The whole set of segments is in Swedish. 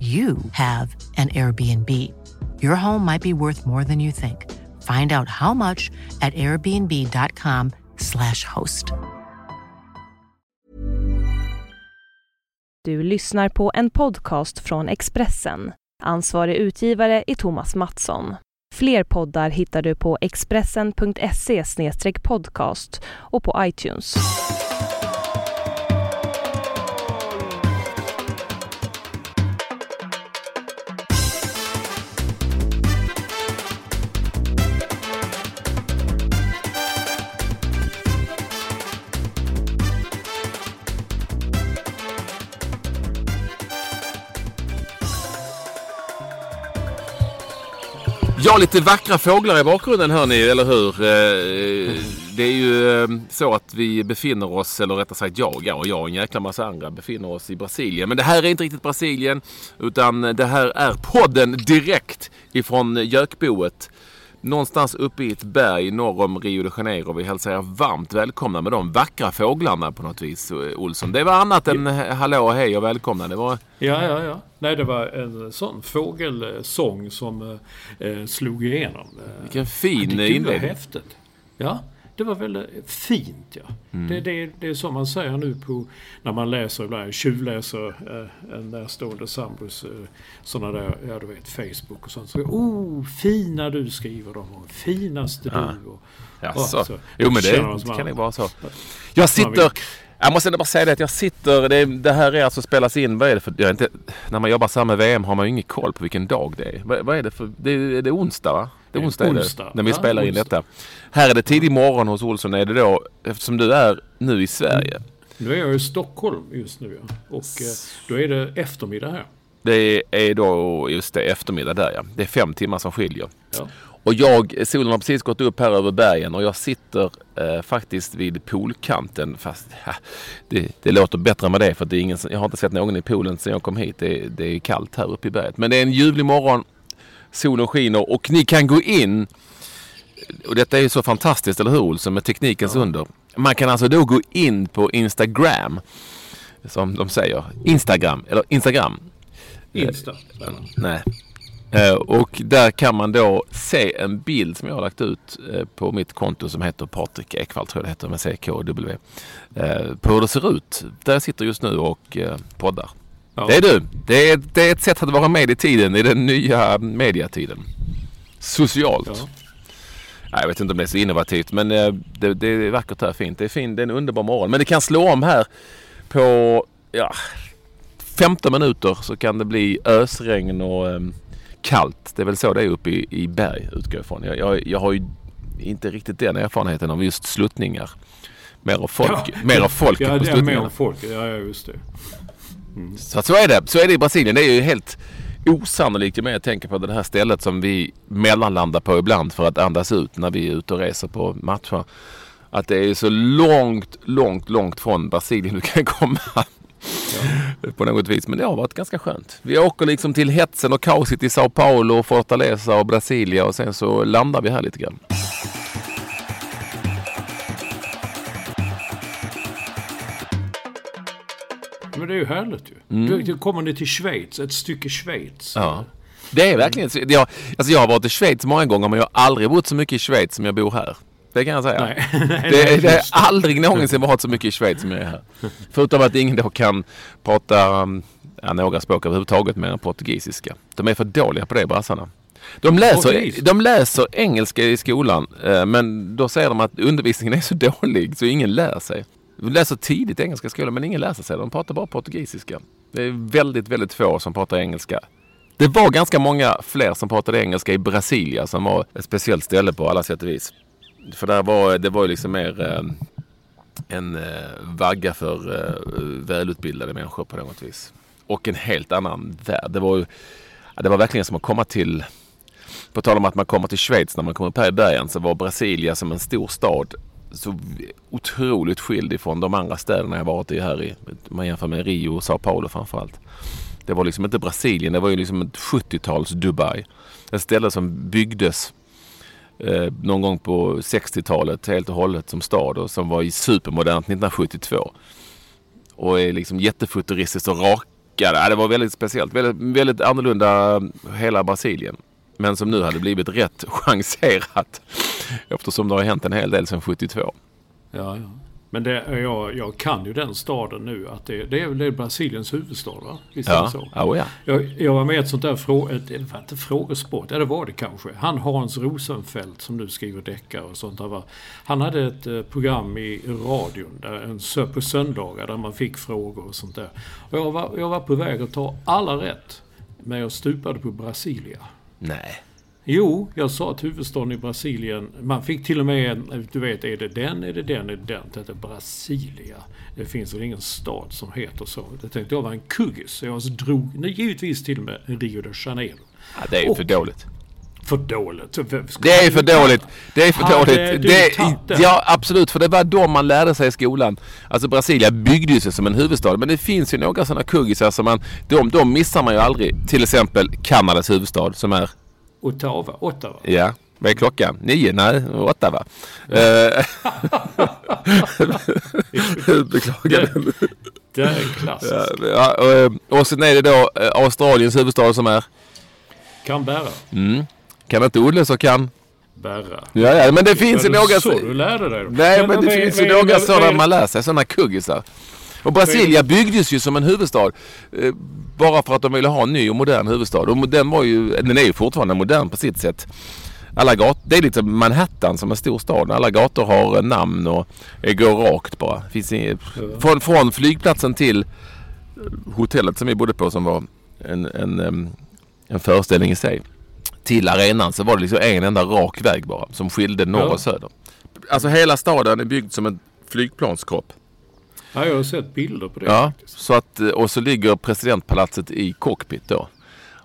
you have an Airbnb. Your home might be worth more than you think. Find out how much at airbnb.com/slash host. Du lyssnar på en podcast från Expressen. Ansvarig utgivare är Thomas Mattsson. Fler poddar hittar du på expressen.se podcast och på iTunes. Ja, lite vackra fåglar i bakgrunden hör ni, eller hur? Eh, det är ju eh, så att vi befinner oss, eller rättare sagt jag och jag och en jäkla massa andra befinner oss i Brasilien. Men det här är inte riktigt Brasilien utan det här är podden direkt ifrån Gökboet. Någonstans uppe i ett berg norr om Rio de Janeiro. Vi hälsar er varmt välkomna med de vackra fåglarna på något vis, Olsson. Det var annat än hallå och hej och välkomna. Det var... Ja, ja, ja. Nej, det var en sån fågelsång som eh, slog igenom. Vilken fin ja, det inledning. var häftigt. Ja, det var väldigt fint. Ja. Mm. Det, det, det är som man säger nu på, när man läser ibland, tjuvläser eh, en närstående sambos eh, sådana där, ja du vet, Facebook och sånt. Så, oh, fina du skriver dem och finaste Ja. du. Och, Jaså? och så. Jo men det, man det kan ju vara så. Jag sitter... Jag måste ändå bara säga det att jag sitter... Det, det här är alltså spelas in. Vad är det för... Jag är inte, när man jobbar så här med VM har man ju ingen koll på vilken dag det är. Vad, vad är det för... Det, är det onsdag va? Det är onsdag, onsdag. när vi Ja, spelar in onsdag. detta. Här är det tidig morgon hos Olsson. Är det då... Eftersom du är nu i Sverige. Nu är jag i Stockholm just nu ja. Och eh, då är det eftermiddag här. Det är då just det eftermiddag där ja. Det är fem timmar som skiljer. Ja. Och jag, solen har precis gått upp här över bergen och jag sitter eh, faktiskt vid poolkanten. Fast ja, det, det låter bättre med det för det är ingen, jag har inte sett någon i poolen sedan jag kom hit. Det, det är kallt här uppe i berget. Men det är en ljuvlig morgon. Solen skiner och ni kan gå in. Och detta är ju så fantastiskt, eller hur Olsson? Med teknikens under. Man kan alltså då gå in på Instagram. Som de säger. Instagram. Eller Instagram. Insta. Nej. Eh, Och där kan man då se en bild som jag har lagt ut eh, på mitt konto som heter Patrik Ekwall tror jag det heter med CKW. eh, På hur det ser ut. Där jag sitter just nu och poddar. Ja. Det är du. Det är, det är ett sätt att vara med i tiden i den nya mediatiden. Socialt. Ja. Nej, jag vet inte om det är så innovativt men eh, det, det är vackert här, fint. Det är, fint. det är en underbar morgon. Men det kan slå om här på ja, 15 minuter så kan det bli ösregn och em, kallt. Det är väl så det är uppe i, i berg utgår jag ifrån. Jag, jag, jag har ju inte riktigt den erfarenheten av just sluttningar. Mer av folk, Ja. mer av folket Ja, på det är mer sluttningarna. om folk. Ja, ja, just det. Så, att så är det. Så är det i Brasilien. Det är ju helt osannolikt ju mer jag tänker på det här stället som vi mellanlandar på ibland för att andas ut när vi är ute och reser på matcher. Att det är så långt, långt, långt från Brasilien du kan komma. På något vis. Men det har varit ganska skönt. Vi åker liksom till hetsen och kaoset i Sao Paulo, Fortaleza och Brasilia och sen så landar vi här lite grann. Men det är ju härligt ju. Du, du kommer ni till Schweiz, ett stycke Schweiz. Mm. Ja. Det är verkligen. Jag, alltså jag har varit i Schweiz många gånger men jag har aldrig bott så mycket i Schweiz som jag bor här. Det kan jag säga. Nej. Nej, det, det just aldrig någonsin varit så mycket i Schweiz som jag är här. Förutom att ingen då kan prata um, ja, några språk överhuvudtaget mer än portugisiska. De är för dåliga på det brassarna. De läser, de läser engelska i skolan eh, men då säger de att undervisningen är så dålig så ingen lär sig. De läser tidigt engelska i skolan men ingen läser sig. De pratar bara portugisiska. Det är väldigt, väldigt få som pratar engelska. Det var ganska många fler som pratade engelska i Brasilia som var ett speciellt ställe på alla sätt och vis. För där var, det var ju liksom mer eh, en eh, vagga för eh, välutbildade människor på något vis. Och en helt annan värld. Det var, ju, det var verkligen som att komma till på tal om att man kommer till Schweiz när man kommer upp här i bergen så var Brasilia som en stor stad så otroligt skild ifrån de andra städerna jag varit i här i. Om man jämför med Rio och Sao Paulo framförallt. Det var liksom inte Brasilien, det var ju liksom ett 70-tals Dubai. Ett ställe som byggdes eh, någon gång på 60-talet helt och hållet som stad och som var i supermodernt 1972. Och är liksom jättefuturistiskt och rakare. det var väldigt speciellt. Väldigt, väldigt annorlunda eh, hela Brasilien. Men som nu hade blivit rätt chanserat. Eftersom det har hänt en hel del sedan 72. Ja, ja. Men det, jag, jag kan ju den staden nu. Att det, det är väl det är Brasiliens huvudstad va? Visst ja. är det så? Oh, ja. Jag, jag var med i ett sånt där frå, ett, det var inte frågesport, ja det var det kanske. Han Hans Rosenfeldt som nu skriver deckare och sånt. Där han hade ett eh, program i radion där, en, på söndagar där man fick frågor och sånt där. Och jag var, jag var på väg att ta alla rätt. Men jag stupade på Brasilia. Nej. Jo, jag sa att huvudstaden i Brasilien, man fick till och med, du vet, är det den, är det den, är det den? Det heter Brasilia. Det finns väl ingen stad som heter så. Det tänkte jag var en kuggis. Så jag drog givetvis till och med Rio de Janeiro. Ja, det är ju för dåligt. För dåligt? Det är för dåligt. Det är för dåligt. Det, ja, absolut. För det var då man lärde sig i skolan. Alltså Brasilia byggde sig som en huvudstad. Men det finns ju några sådana kuggisar som man... De, de missar man ju aldrig. Till exempel Kanadas huvudstad som är Ottawa. Ottawa. Ja. Vad är klockan? Nio? Nej, åtta va? Eh, Beklagar. Det, det är klassiskt. Ja, och, eh, och sen är det då eh, Australiens huvudstad som är? Canberra. Mm. Kan inte Olle så kan? Berra. Ja, ja, men det finns ju några... Så du lärde dig? Nej, men, men det finns ju några sådana man lär sig. Sådana kuggisar. Och Brasilia byggdes ju som en huvudstad. Eh, bara för att de ville ha en ny och modern huvudstad. Och den, var ju, den är ju fortfarande modern på sitt sätt. Alla gator, det är lite Manhattan som en stor stad. Alla gator har namn och går rakt bara. Finns inget, från, från flygplatsen till hotellet som vi bodde på som var en, en, en föreställning i sig. Till arenan så var det liksom en enda rak väg bara som skilde norr och söder. Alltså hela staden är byggd som en flygplanskropp. Ja, jag har sett bilder på det. Ja, så att, och så ligger presidentpalatset i cockpit då.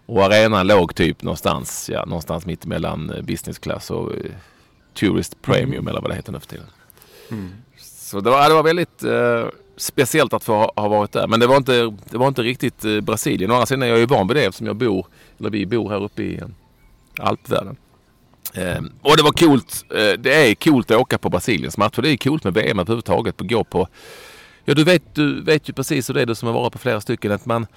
Och arenan låg typ någonstans, ja, någonstans mitt mellan eh, business class och uh, Tourist Premium mm. eller vad det heter nu för tiden. Mm. Så det var, det var väldigt uh, speciellt att få ha, ha, varit där. Men det var inte, det var inte riktigt uh, Brasilien. Å andra sidan är jag ju van vid det eftersom jag bor, eller vi bor här uppe i alpvärlden. Um, ehm, och det var coolt. Eh, det är coolt att åka på Brasiliens matcher. Det är coolt med VM överhuvudtaget. Att gå på Ja, du vet, du vet ju precis hur det är du som har varit på flera stycken. Att man,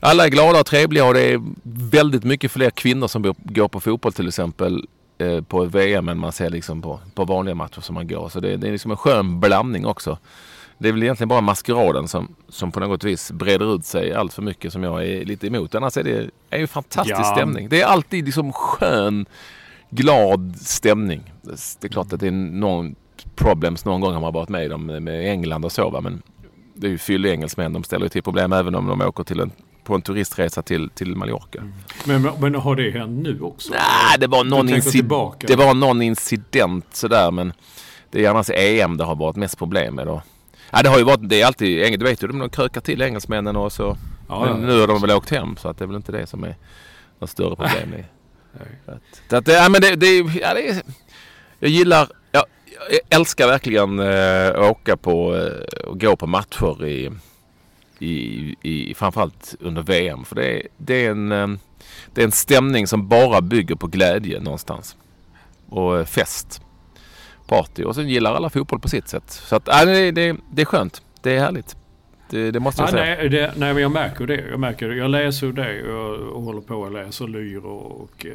alla är glada och trevliga och det är väldigt mycket fler kvinnor som går på fotboll till exempel eh, på VM än man ser liksom på, på vanliga matcher som man går. Så det, det är liksom en skön blandning också. Det är väl egentligen bara maskeraden som, som på något vis breder ut sig allt för mycket som jag är lite emot. Annars är det är ju fantastisk ja. stämning. Det är alltid liksom skön, glad stämning. Det är klart att det är någon problems någon gång har man varit med om med England och så va? men det är ju fylliga engelsmän. De ställer ju till problem även om de åker till en, på en turistresa till, till Mallorca. Mm. Men, men har det hänt nu också? Nej, det var någon, inci- det var någon incident sådär men det är annars EM det har varit mest problem med. Då. Ja, det har ju varit, det är alltid, du vet ju, de krökar till engelsmännen och så. Ja, men nu har de väl åkt hem så att det är väl inte det som är något större problem. Nej. Att, att, ja, men det, det, ja, det är, jag gillar jag älskar verkligen eh, att åka på eh, och gå på matcher i, i, i framförallt under VM. För det är, det, är en, eh, det är en stämning som bara bygger på glädje någonstans. Och fest. Party. Och sen gillar alla fotboll på sitt sätt. Så att, äh, det, det, det är skönt. Det är härligt. Det, det, måste jag ja, säga. Nej, det, nej, men jag märker det. Jag märker det. Jag läser det och, och håller på och läser Lyr och, och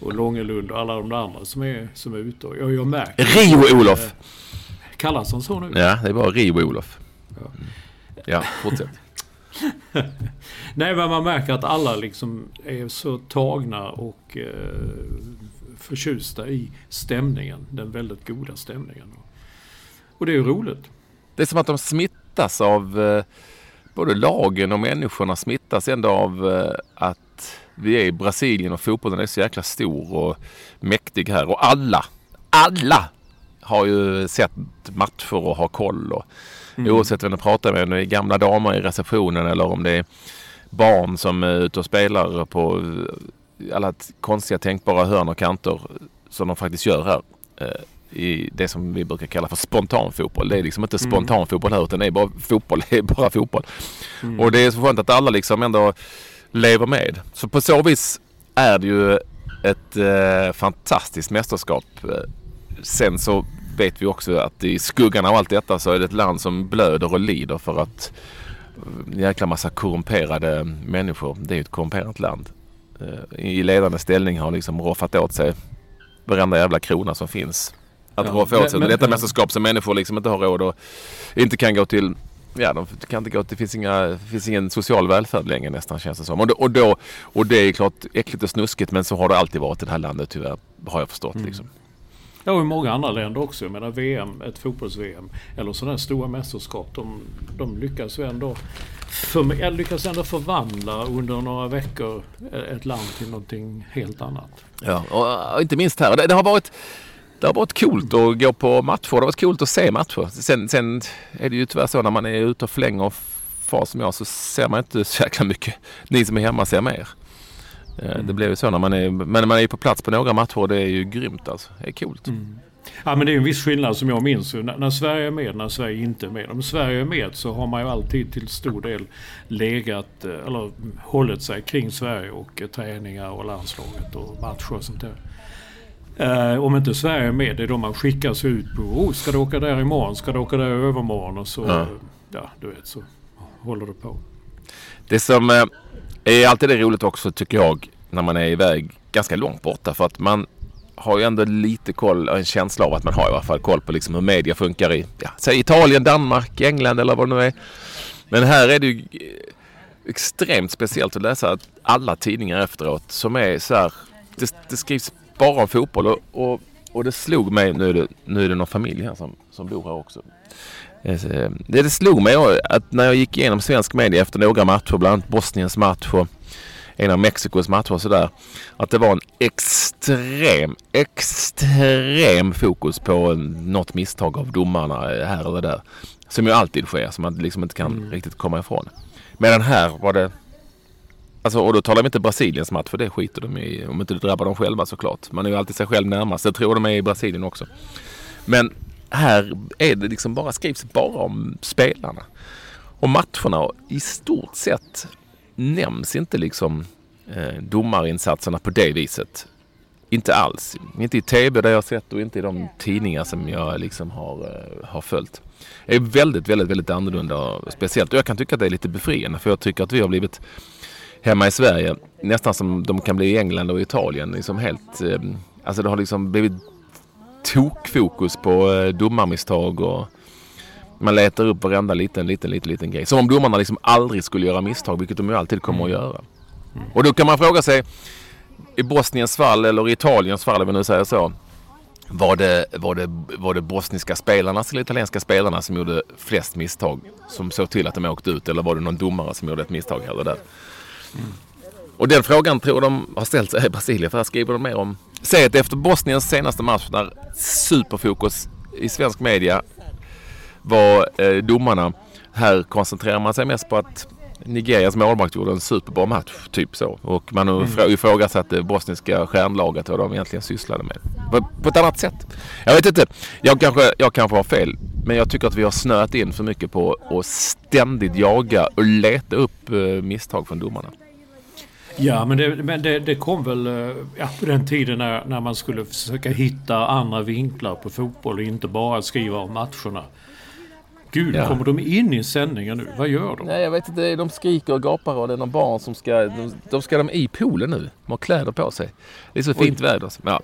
och Långelund och alla de andra som är, som är ute. Och jag märker... Rio-Olof! Eh, kallas han så nu? Ja, det är bara Rio-Olof. Ja. ja, fortsätt. Nej, men man märker att alla liksom är så tagna och eh, förtjusta i stämningen. Den väldigt goda stämningen. Och det är ju roligt. Det är som att de smittas av eh, både lagen och människorna smittas ändå av eh, att vi är i Brasilien och fotbollen är så jäkla stor och mäktig här. Och alla, alla har ju sett matcher och har koll. Och, mm. Oavsett vem du pratar med, om det är gamla damer i receptionen eller om det är barn som är ute och spelar på alla konstiga tänkbara hörn och kanter som de faktiskt gör här. Eh, I det som vi brukar kalla för spontan fotboll. Det är liksom inte mm. spontan fotboll här utan det är bara fotboll. Det är bara fotboll. Mm. Och det är så skönt att alla liksom ändå lever med. Så på så vis är det ju ett eh, fantastiskt mästerskap. Sen så vet vi också att i skuggan av allt detta så är det ett land som blöder och lider för att en eh, jäkla massa korrumperade människor. Det är ju ett korrumperat land. Eh, I ledande ställning har liksom roffat åt sig varenda jävla krona som finns. Att ja, roffa åt sig men, detta men, mästerskap som människor liksom inte har råd och inte kan gå till Ja, de kan inte gå, det finns, inga, det finns ingen social välfärd längre nästan känns det som. Och, då, och, då, och det är klart äckligt och snuskigt men så har det alltid varit i det här landet tyvärr. Har jag förstått mm. liksom. Ja, och i många andra länder också. Jag menar VM, ett fotbolls-VM eller sådana här stora mästerskap. De, de lyckas ju ändå, för, lyckas ändå förvandla under några veckor ett land till någonting helt annat. Ja, och inte minst här. Det, det har varit det har varit coolt att gå på matcher. Det har varit coolt att se matcher. Sen, sen är det ju tyvärr så när man är ute och flänger far som jag så ser man inte så jäkla mycket. Ni som är hemma ser mer. Mm. Det blir ju så när man är, men man är på plats på några matcher och det är ju grymt alltså. Det är coolt. Mm. Ja men det är en viss skillnad som jag minns. När, när Sverige är med, när Sverige inte är med. Om Sverige är med så har man ju alltid till stor del legat, eh, eller hållit sig kring Sverige och träningar och landslaget och matcher och sånt där. Uh, om inte Sverige är med, det är då man skickas ut på, oh, ska du åka där imorgon, ska du åka där i övermorgon och så, ja, ja du vet, så håller det på. Det som eh, är alltid det roligt också tycker jag när man är iväg ganska långt borta för att man har ju ändå lite koll, en känsla av att man har i alla fall koll på liksom hur media funkar i ja, säg Italien, Danmark, England eller vad det nu är. Men här är det ju eh, extremt speciellt att läsa alla tidningar efteråt som är så här, det, det skrivs bara om fotboll och, och, och, det slog mig, nu är det, nu är det någon familj här som, som bor här också. Eh, det, det slog mig att när jag gick igenom svensk media efter några matcher, bland annat Bosniens match och en av Mexikos matcher och sådär. Att det var en extrem, extrem fokus på något misstag av domarna här eller där. Som ju alltid sker, som man liksom inte kan mm. riktigt komma ifrån. Medan här var det Alltså, och då talar vi inte Brasiliens match för det skiter de i. Om inte det drabbar dem själva såklart. Man är ju alltid sig själv närmast. Jag tror de är i Brasilien också. Men här är det liksom bara skrivs bara om spelarna. Och matcherna i stort sett nämns inte liksom eh, domarinsatserna på det viset. Inte alls. Inte i tv där jag sett och inte i de tidningar som jag liksom har, eh, har följt. Det är väldigt, väldigt, väldigt annorlunda och speciellt. Och jag kan tycka att det är lite befriande för jag tycker att vi har blivit hemma i Sverige nästan som de kan bli i England och Italien. Liksom helt, eh, alltså det har liksom blivit tokfokus på eh, domarmisstag och man letar upp varenda liten, liten, liten, liten grej. Som om domarna liksom aldrig skulle göra misstag, vilket de ju alltid kommer att göra. Mm. Och då kan man fråga sig, i Bosniens fall eller i Italiens fall, om vi nu säger så. Var det, var, det, var det bosniska spelarna eller italienska spelarna som gjorde flest misstag? Som såg till att de åkte ut? Eller var det någon domare som gjorde ett misstag här och där? Mm. Och den frågan tror de har ställt sig i Brasilien. För här skriver de mer om. Se att efter Bosniens senaste match när superfokus i svensk media var eh, domarna. Här koncentrerar man sig mest på att Nigerias målvakt gjorde en superbra match. Typ så. Och man mm. ifrågasatte bosniska stjärnlaget vad de egentligen sysslade med. På, på ett annat sätt. Jag vet inte. Jag kanske, jag kanske har fel. Men jag tycker att vi har snöat in för mycket på att ständigt jaga och leta upp eh, misstag från domarna. Ja, men det, men det, det kom väl eh, ja, på den tiden när, när man skulle försöka hitta andra vinklar på fotboll och inte bara skriva om matcherna. Gud, ja. kommer de in i sändningen nu? Vad gör de? Nej, jag vet inte. De skriker och gapar och det är någon barn som ska... De, de ska de i poolen nu. De har kläder på sig. Det är så fint Oj. väder. Ja.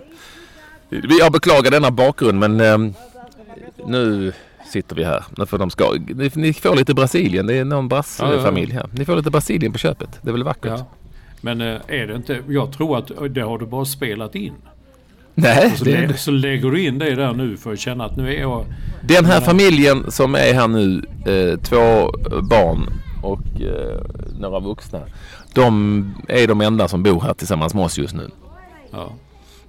Jag beklagar denna bakgrund men eh, nu sitter vi här. Får de ska, ni, ni får lite Brasilien. Det är någon brassfamilj här. Ni får lite Brasilien på köpet. Det är väl vackert? Men eh, är det inte, jag tror att det har du bara spelat in. Nej, Så, det, lä, så lägger du in det där nu för att känna att nu är jag... den här familjen som är här nu, eh, två barn och eh, några vuxna. De är de enda som bor här tillsammans med oss just nu. Ja.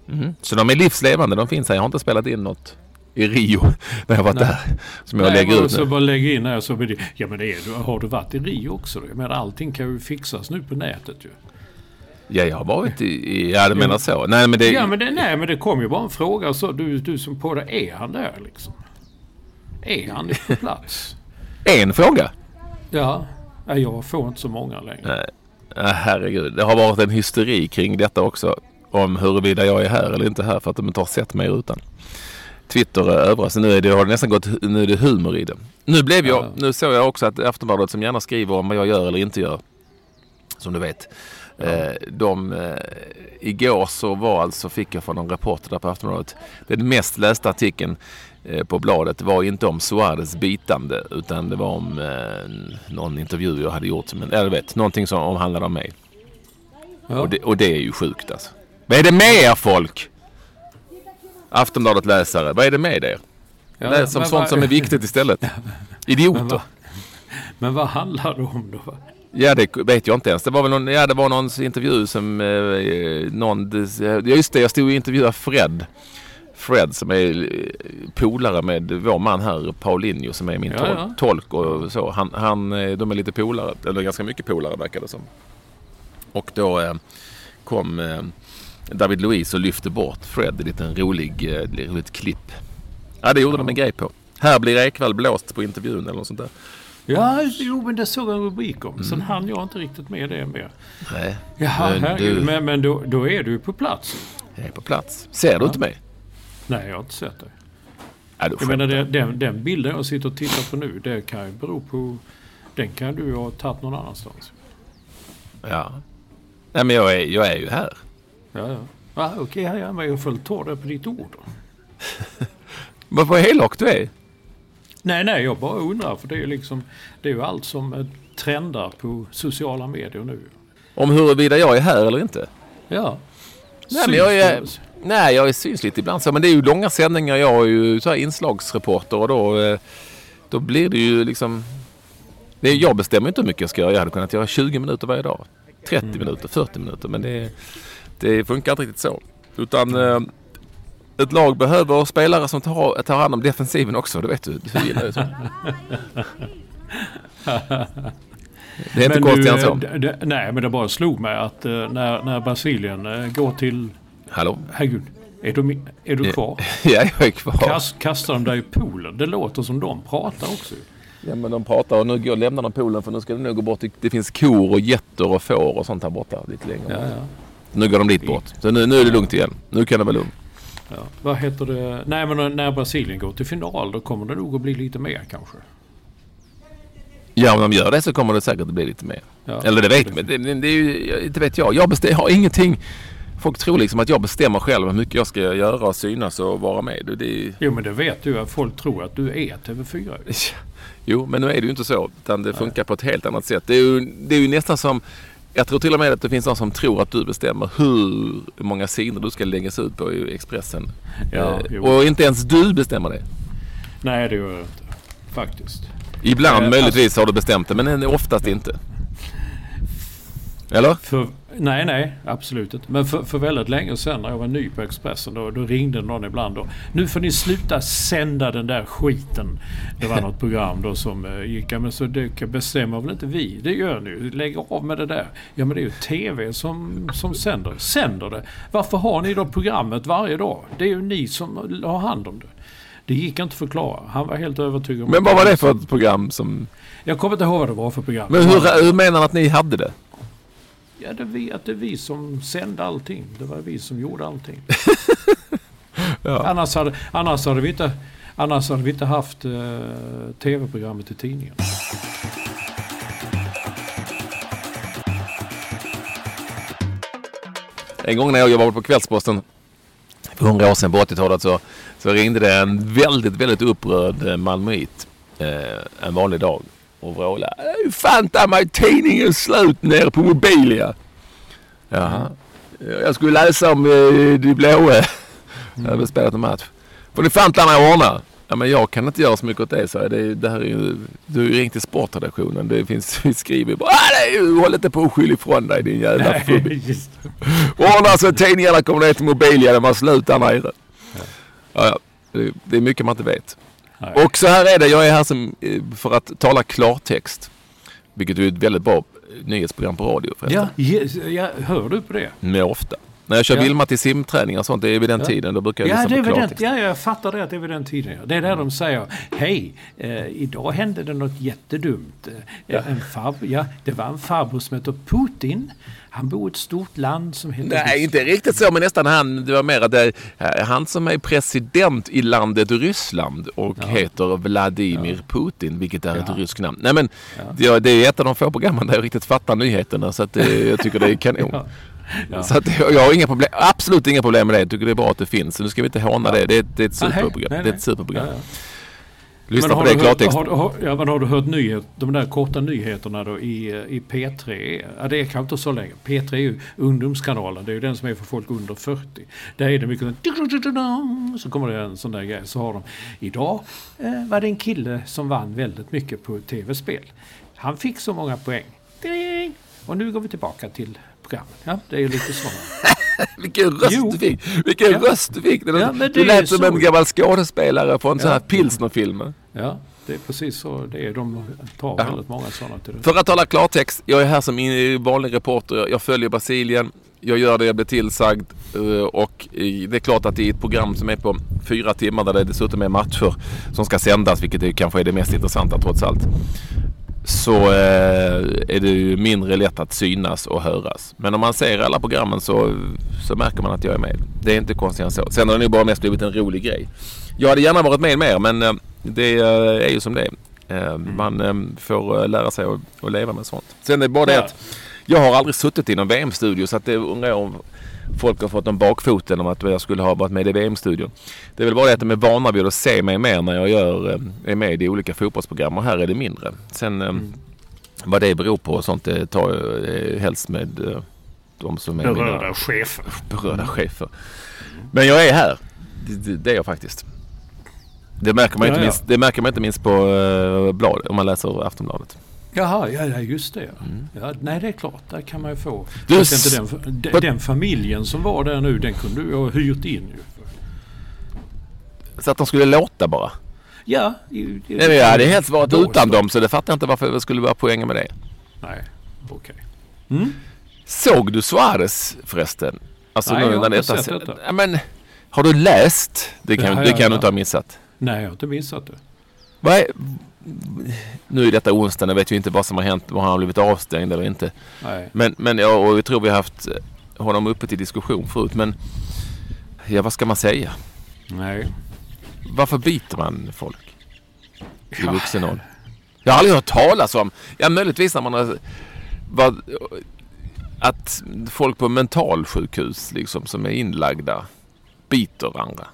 Mhm. Så de är livslevande. De finns här. Jag har inte spelat in något i Rio när jag varit Nej. där. Som jag Nej, lägger ut så nu. bara lägga in här så blir det... Ja men det är, har du varit i Rio också? då? Jag menar allting kan ju fixas nu på nätet ju. Ja, jag har varit i... i ja, du menar så. Nej, men det... Ja men det, nej men det kom ju bara en fråga så du, du som på det, är han där liksom? Är han på plats? En fråga. Ja. Nej, jag får inte så många längre. Nej. Herregud. Det har varit en hysteri kring detta också. Om huruvida jag är här eller inte här för att de inte har sett mig i rutan. Twitter är över. Så nu är det, har det nästan gått, nu är det humor i det. Nu blev jag, Ja. nu såg jag också att Aftonbladet som gärna skriver om vad jag gör eller inte gör. Som du vet. Eh, de, eh, igår så var alltså, fick jag från en reporter där på Aftonbladet. Den mest lästa artikeln eh, på bladet var inte om Suarez bitande utan det var om någon intervju jag hade gjort. Men, eller vet, någonting som omhandlade om mig. Ja. Och, det, och det är ju sjukt alltså. Vad är det med er folk? Aftonbladet läsare, vad är det med er? Ja, Läs om men sånt vad- som är viktigt istället. Men Idioter. vad, men vad handlar det om då? Ja, det vet jag inte ens. Det var väl någon, ja, det var någons intervju som eh, någon... Ja, just det, jag stod och intervjuade Fred. Fred som är eh, polare med vår man här, Paulinho, som är min Ja, tol- ja. tolk och så. Han, han, eh, de är lite polare, eller ganska mycket polare verkar det som. Och då eh, kom eh, David Luiz och lyfte bort Fred i en liten rolig, eh, roligt klipp. Ja, det gjorde de en grej på. Här blir Ekvall blåst på intervjun eller något sånt där. Ja, jo men det såg jag en rubrik om. Mm. Sen hann jag inte riktigt med det mer. Nej, Jaha, Men herregud. du- Men, men då, då är du på plats. jag är på plats. Ser du inte mig? Nej, jag har inte sett det. Ja, du Jag menar det, den, den bilden jag sitter och tittar på nu, det kan ju bero på... Den kan du ha tagit någon annanstans. Ja. Nej, men jag är, jag är ju här. Ja, ja. Ah, Okej, ja, ja, men jag får väl ta det på ditt ord vad elak du är. Nej, nej, jag bara undrar för det är ju liksom... Det är ju allt som eh, trendar på sociala medier nu. Om huruvida jag är här eller inte. Ja. Nej, men jag är, nej, jag är syns lite ibland så. Men det är ju långa sändningar. Jag är ju så här inslagsreporter och då, eh, då blir det ju liksom... Det är, jag bestämmer inte hur mycket jag ska göra. Jag hade kunnat göra 20 minuter varje dag. 30 minuter, 40 minuter. Men det, det funkar inte riktigt så. Utan eh, ett lag behöver spelare som tar, tar hand om defensiven också. Det vet du. Du gillar ju så. Det är inte Men konstigt än så. Nej, men det bara slog mig att eh, när, när Brasilien eh, går till... Hallå? Herregud, är du, är du kvar? Ja, jag är kvar. Kast, kastar de dig i poolen? Det låter som de pratar också. Ja men de pratar och nu går, lämnar de poolen för nu ska de nog gå bort. till- Det finns kor och getter och får och sånt här borta lite längre. Ja, ja. Nu går de dit bort. Så nu, nu är det lugnt igen. Nu kan det vara lugnt. Ja. Vad heter det? Nej, men när Brasilien går till final då kommer det nog att bli lite mer kanske. Ja om de gör det så kommer det säkert att bli lite mer. Ja. Eller det vet men det, det, det är ju, inte vet jag. Jag, bestäm, jag har ingenting. Folk tror liksom att jag bestämmer själv hur mycket jag ska göra och synas och vara med. Det, det, är- Jo, men det vet du att folk tror att du är TV4. ju. Jo, men nu är det ju inte så. Utan det funkar på ett helt annat sätt. Det är ju, det är ju nästan som... Jag tror till och med att det finns någon som tror att du bestämmer hur många sidor du ska läggas ut på i Expressen. Ja, Eh, och inte ens du bestämmer det. Nej, det gör jag inte. Faktiskt. Ibland Eh, möjligtvis har du bestämt det, men oftast inte. Eller? För, nej, nej, absolut inte. Men för, för väldigt länge sedan när jag var ny på Expressen då, då ringde någon ibland då. Nu får ni sluta sända den där skiten. Det var något program då som eh, gick. Ja, men så det bestämmer väl inte vi? Det gör ni. Lägg av med det där. Ja men det är ju TV som, som sänder. Sänder det. Varför har ni då programmet varje dag? Det är ju ni som har hand om det. Det gick inte att förklara. Han var helt övertygad om Men vad var det för ett program som... Jag kommer inte ihåg vad det var för program. Men hur, hur menar han att ni hade det? Ja, det vi, att det är vi som sände allting. Det var vi som gjorde allting. Ja. annars, hade, annars, hade vi inte, annars hade vi inte haft eh, tv-programmet i tidningen. En gång när jag jobbade på Kvällsposten för hundra år sedan på 80-talet så, så ringde det en väldigt, väldigt upprörd eh, malmöit eh, en vanlig dag och vrålade. "Nu Fan ta mig tidningen slut nere på Mobilia. Jaha. Jag skulle läsa om eh, de blåa. Jag hade spelat en match. Får ni fan ta mig ordna. Ja, men jag kan inte göra så mycket åt det, så det, det här är ju, Du har ju ringt till sportredaktionen. Det finns, vi skriver bara ju, håll inte på att skylla ifrån dig din jävla fubb. Just det. Ordna så att tidningarna kommer ner till Mobilia när man slutar nere. Ja, ja. Det, det är mycket man inte vet. Nej. Och så här är det. Jag är här som, eh, för att tala klartext. Vilket är ett väldigt bra nyhetsprogram på radio förresten. Ja, yes, ja, hör du på det? Mer ofta. När jag kör Ja. Vilma till simträning och sånt, det är vid den Ja. tiden. Då brukar jag Ja, lyssna det är på den, ja, jag fattar det att det är vid den tiden. Ja. Det är där de säger Hej, eh, idag hände det något jättedumt. Eh, En farbror, ja, det var en farbror som heter Putin. Han bor i ett stort land som heter... Nej, Ryssland. inte riktigt så, men nästan han. Det var mer att det är han som är president i landet Ryssland och heter Vladimir Putin, vilket är ett Ja. ryskt namn. Nej, men ja. det är ett av de få programmen där jag riktigt fattar nyheterna, så att det, jag tycker det är kanon. Ja. Så att jag har inga problem, absolut inga problem med det. Jag tycker det är bra att det finns. Så nu ska vi inte håna det. Det är, det är ett Nej, superprogram. nej, Det är ett nej. superprogram. Lyssna Men på det i klartext. Har, har, ja, men har du hört nyhet, de där korta nyheterna då i, i P3? Ja, det är kanske inte så länge. P3 är ju ungdomskanalen. Det är ju den som är för folk under 40. Där är det mycket så kommer det en sån där grej. Så har de. Idag eh, var det en kille som vann väldigt mycket på tv-spel. Han fick så många poäng. Och nu går vi tillbaka till programmet. Ja, det är ju lite så. Vilken röst Jo. du fick! Vilken Ja. röst du fick! Ja, du lät som så. en gammal skådespelare från Ja. här pilsnerfilmer. Ja, det är precis så det är. De tar Ja. väldigt många sådana till det. För att tala klartext, jag är här som vanlig reporter. Jag följer Brasilien. Jag gör det jag blir tillsagd. eh, Och det är klart att i ett program som är på fyra timmar där det dessutom är matcher som ska sändas, vilket är, kanske är det mest intressanta trots allt. Så eh, är det ju mindre lätt att synas och höras. Men om man ser alla programmen så, så märker man att jag är med. Det är inte konstigt än så. Sen har det nog bara mest blivit en rolig grej. Jag hade gärna varit med mer men eh, det eh, är ju som det är. Eh, Man får lära sig att, leva med sånt. Sen är det bara det att jag har aldrig suttit i någon VM-studio så att det undrar jag om folk har fått en bakfoten om att jag skulle ha varit med i VM-studion. Det är väl bara det att de är vana vid att se mig mer när jag gör, eh, är med i olika fotbollsprogram och här är det mindre. Sen eh, vad det beror på och sånt det tar jag helst med eh, de som är Berörda mina chefer. berörda chefer. Men jag är här. Det, det, det är jag faktiskt. Det märker man, Ja, inte, ja. minst, det märker man inte minst på uh, blad, om man läser Aftonbladet. Jaha, ja, ja just det. Ja, nej, det är klart. Där kan man ju få. Mm. Du, Fast s- inte den, den, på- den familjen som var där nu, den kunde du ha hyrt in ju. Så att de skulle låta bara. Ja, i, i, Nej, jag hade helst varit Då utan dem så det fattar jag inte varför det skulle vara poängen med det. Nej, okej. Såg du Suarez förresten? Alltså Nej, jag har inte detta- sett detta. Ja, men, har du läst? Det kan, Ja, det kan ja. du inte ha missat. Nej, jag har inte missat det. Vad är, nu är detta onsdag, jag vet ju inte vad som har hänt. Om han har blivit avstängd eller inte. Nej. Men, men ja, och jag tror vi har haft eh, honom uppe till diskussion förut. Men ja, vad ska man säga? Nej. Varför biter man folk i Ja. vuxen ålder? Jag har aldrig hört talas om, ja möjligtvis när man har vad, att folk på mentalsjukhus liksom som är inlagda biter andra.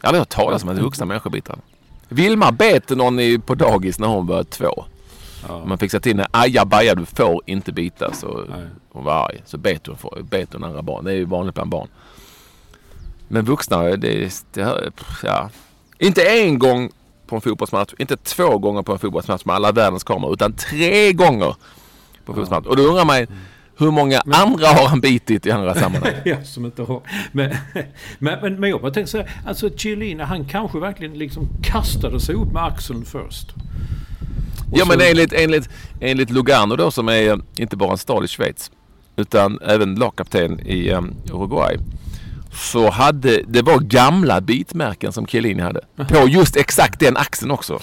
Jag har aldrig hört talas om att vuxna människor biter andra. Vilma bet någon i, på dagis när hon var två. Ja. Man fick till henne, ajabaja du får inte bita. Så Nej. hon var arg. Så bet hon, för- bet hon andra barn. Det är ju vanligt bland barn. Men vuxna, det, det ja. Inte en gång på en fotbollsmatch, inte två gånger på en fotbollsmatch med alla världens kameror, utan tre gånger på en fotbollsmatch. Och då undrar man hur många andra har han bitit i andra sammanhang? Ja, som inte har. Men, men, men, men jag bara tänkte så här, alltså Chiellini han kanske verkligen liksom kastade sig upp med axeln först. Och Ja men så- enligt, enligt, enligt Lugano då som är eh, inte bara en stad i Schweiz utan även lagkapten i um, Uruguay. Så hade, det var gamla bitmärken som Chiellini hade. På just exakt den axeln också.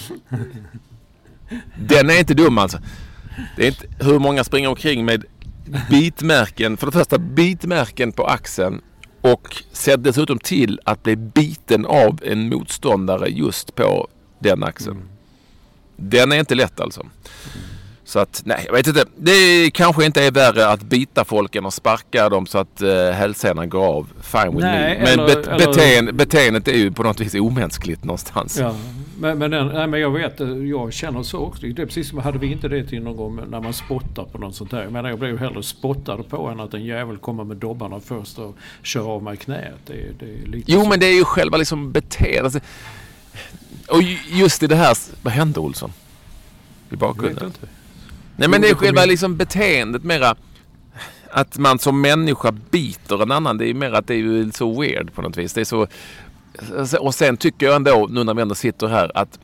Den är inte dum alltså. Det är inte hur många springer omkring med bitmärken. För det första bitmärken på axeln och ser dessutom till att bli biten av en motståndare just på den axeln. Den är inte lätt alltså. Så att, nej, jag vet inte. Det kanske inte är värre att bita folk än att sparka dem så att uh, hälsenorna går av. Fine with Nej, me. Men eller- bet- eller- beteen, beteendet är ju på något vis omänskligt någonstans. Ja, men, men, nej, men jag vet, eh, jag känner så också. Det är precis som, hade vi inte det till någon gång när man spottar på något sånt där. Jag menar jag blir ju hellre spottad på än att en jävel kommer med dobbarna först och kör av mig knät. Det, det är lite Jo så. men det är ju själva liksom beteendet. Alltså, Och ju- just i det här, vad hände Olsson? I Jag vet bakgrunden? inte. Nej men det är själva liksom beteendet mera. Att man som människa biter en annan. Det är ju mer att det är ju så weird på något vis. Det är så... Och sen tycker jag ändå, nu när vi ändå sitter här, att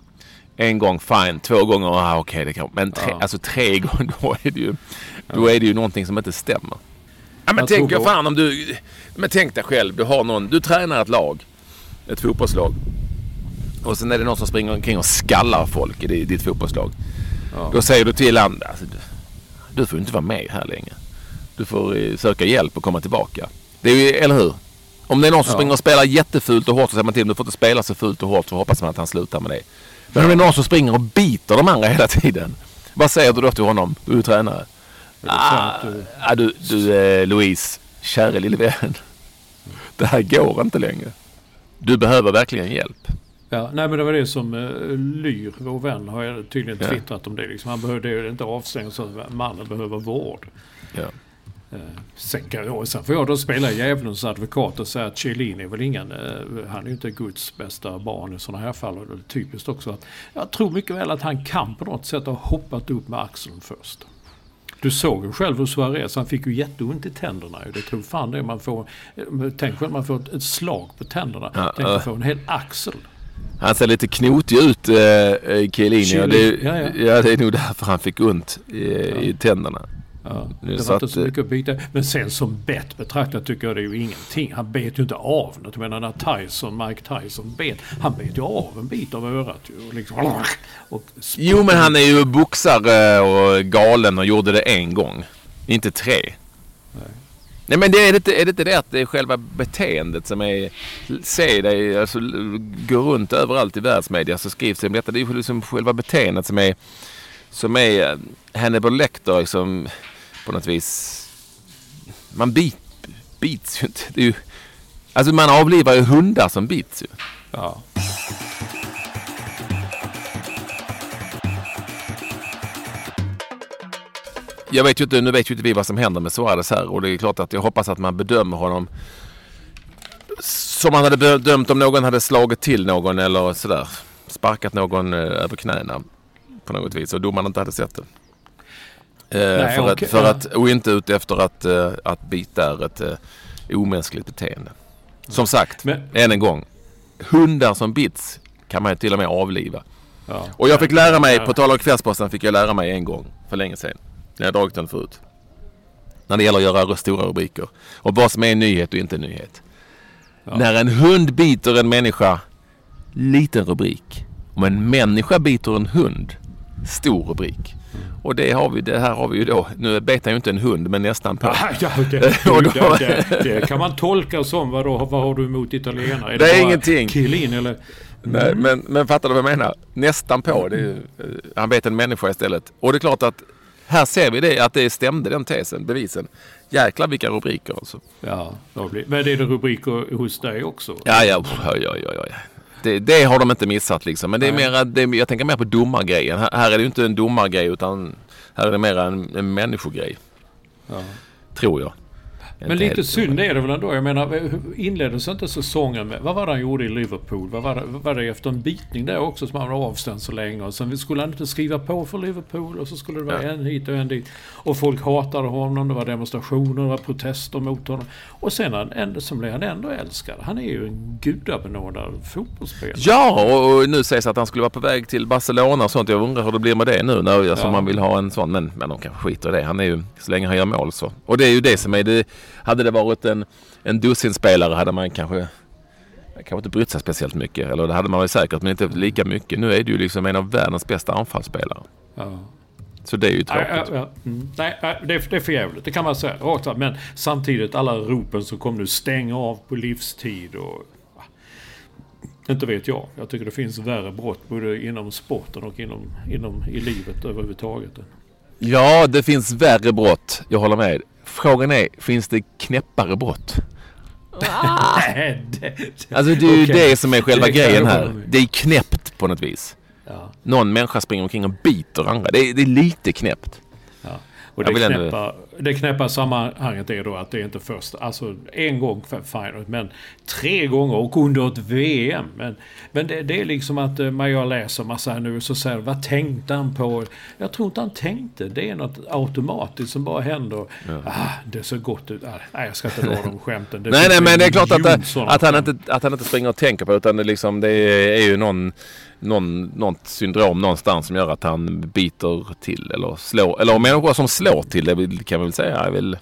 en gång fine, två gånger, ah, okej det kan Men tre, Ja. alltså tre gånger, då är det ju, då är det ju någonting som inte stämmer. Ja, men Jag tänk på- fan om du... Men tänk dig själv, du har någon, du tränar ett lag. Ett fotbollslag. Och sen är det någon som springer omkring och skallar folk i di- ditt fotbollslag. Ja. Då säger du till andra, alltså, du, du får inte vara med här länge. Du får eh, söka hjälp och komma tillbaka. Det är ju, eller hur? Om det är någon som Ja. springer och spelar jättefult och hårt så säger man till du får inte spela så fult och hårt så hoppas man att han slutar med det. Men om det är någon som springer och biter de andra hela tiden. Vad säger du då till honom? Du är ju tränare. Är du- Ah, du, du eh, Louise, käre lille vän. Det här går inte längre. Du behöver verkligen hjälp. Ja, nej men det var det som uh, Lyr, vår vän, har tydligen Ja. twittrat om det. Liksom. Han behövde ju inte avstänga så att mannen behöver vård. Ja. Eh, Sen, kan jag, sen får jag då spela djävulens advokat och säga att Chiellini är väl ingen, eh, han är ju inte Guds bästa barn i sådana här fall. Och det är typiskt också att jag tror mycket väl att han kan på något sätt ha hoppat upp med axeln först. Du såg ju själv hur Suarez, han fick ju jätteont i tänderna. Det tror fan det man får. Tänk själv man får ett, slag på tänderna. Tänk att få en hel axel. Han ser lite knotig ut, eh, eh, Chiellini. och Det, ja, ja, ja. det är nog därför han fick ont i, i tänderna. Ja, det så var inte så mycket att bita. Men sen som bett betraktat tycker jag det är ju ingenting. Han bet ju inte av något. Jag menar när Tyson, Mike Tyson bet. Han bet ju av en bit av örat ju. Och liksom, och Jo men han är ju boxare och galen och gjorde det en gång. Inte tre. Nej. Nej, men det är, inte, är det inte det att det är själva beteendet som är... Se dig, alltså gå runt överallt i världsmedia så skrivs det om detta. Det är ju liksom själva beteendet som är... Som är eh, Hannibal Lecter liksom på något vis... Man bit, bits ju inte. Det är ju, alltså man avlivar ju hundar som bits ju. Ja. Jag vet ju inte, nu vet ju inte vi vad som händer med Suarez här och det är klart att jag hoppas att man bedömer honom som man hade bedömt om någon hade slagit till någon eller sådär. Sparkat någon eh, över knäna på något vis och domaren inte hade sett det. Eh, Nej, för okej, att, för att, och inte ut efter att, eh, att bita är ett omänskligt beteende. Som sagt, Men- än en gång. Hundar som bits kan man ju till och med avliva. ja. Och jag fick lära mig, på tal om Kvällsposten, fick jag lära mig en gång för länge sedan. Jag har dragit den förut. När det gäller att göra stora rubriker. Och vad som är en nyhet och inte en nyhet. Ja. När en hund biter en människa, liten rubrik. Om en människa biter en hund, stor rubrik. Och det, har vi, det här har vi ju då. Nu bet ju inte en hund, men nästan på. Ja, ja, det, det, det, det kan man tolka som vad, då, vad har du emot italienare? Det är bara ingenting. Kill eller? Nej, men, men fattar du vad jag menar? Nästan på. Det är, ju- eh, han bet en människa istället. Och det är klart att här ser vi det, att det stämde den tesen, bevisen. Jäklar vilka rubriker alltså. Ja, blir, men är det rubriker hos dig också? Ja, ja, oj, oj, oj. Det, det har de inte missat liksom. Men det är mera, det jag tänker mer på domargrejen. Här, här är det ju inte en domargrej utan här är det mer en, en människogrej. Ja. Tror jag. Men lite synd är det väl ändå. Jag menar, inleddes inte säsongen med... Vad var det han gjorde i Liverpool? Vad var det, var det efter en bitning där också som han var avstängd så länge? Och sen skulle han inte skriva på för Liverpool och så skulle det vara Ja. en hit och en dit. Och folk hatade honom. Det var demonstrationer, det var protester mot honom. Och sen han, så blev han ändå älskad. Han är ju en gudabenådad fotbollsspelare. Ja, och, och nu sägs att han skulle vara på väg till Barcelona och sånt. Jag undrar hur det blir med det nu när alltså, Ja. man vill ha en sån. Men, men de kanske skiter i det. Han är ju, så länge han gör mål så. Och det är ju det som är det. Hade det varit en, en dussinspelare hade man kanske kanske inte brytt sig speciellt mycket. Eller det hade man väl säkert, men inte lika mycket. Nu är det ju liksom en av världens bästa anfallsspelare. Ja. Så det är ju Nej, tråkigt. ja, ja. Mm. Nej, nej, det, är, det är för jävligt. Det kan man säga. Rakt av. Men samtidigt alla ropen som kom nu. Stäng av på livstid och... Inte vet jag. Jag tycker det finns värre brott både inom sporten och inom, inom i livet överhuvudtaget. Ja, det finns värre brott. Jag håller med. Frågan är, finns det knäppare brott? Nej, det, det, Alltså det är ju Okej. det som är själva kan grejen här. Det är knäppt på något vis. ja, Någon människa springer omkring och biter andra. Det är, det är lite knäppt. ja. Och det vill ändå- knäppa, det knäppa sammanhanget är då att det är inte först, alltså en gång f- fine, men tre gånger och under ett VM. Men, men det, det är liksom att eh, när jag läser massa här nu så säger vad tänkte han på? Jag tror inte han tänkte. Det är något automatiskt som bara händer. Ah, det ser gott ut. Ah, nej, jag ska inte dra de skämten. Det Nej, nej, en men det är klart att, att, han inte, att han inte springer och tänker på. Utan det, liksom, det är ju någon, någon, något syndrom någonstans som gör att han biter till. Eller slår. Eller människor som slår till, det kan vi väl säga. är Väl,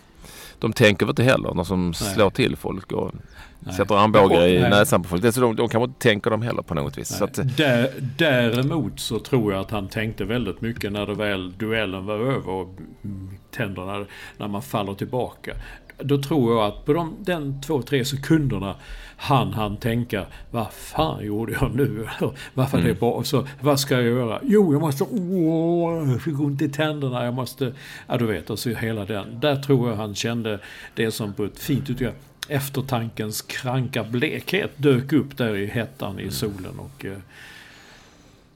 de tänker väl inte heller. De som slår till folk och Nej. sätter armbågar i Nej. näsan på folk. Så de, de kanske inte tänker dem heller på något vis. Att, Där, däremot så tror jag att han tänkte väldigt mycket när det väl duellen var över och tänderna, när man faller tillbaka. Då tror jag att på de, den två, tre sekunderna han han tänka vad fan gjorde jag nu? Varför Mm. det bra? Så, vad ska jag göra? Jo, jag måste... Åh, jag fick ont i tänderna. Jag måste... Ja, du vet. Och så hela den. Där tror jag han kände det som på ett fint uttryck. Eftertankens kranka blekhet dök upp där i hettan i solen. Och, eh,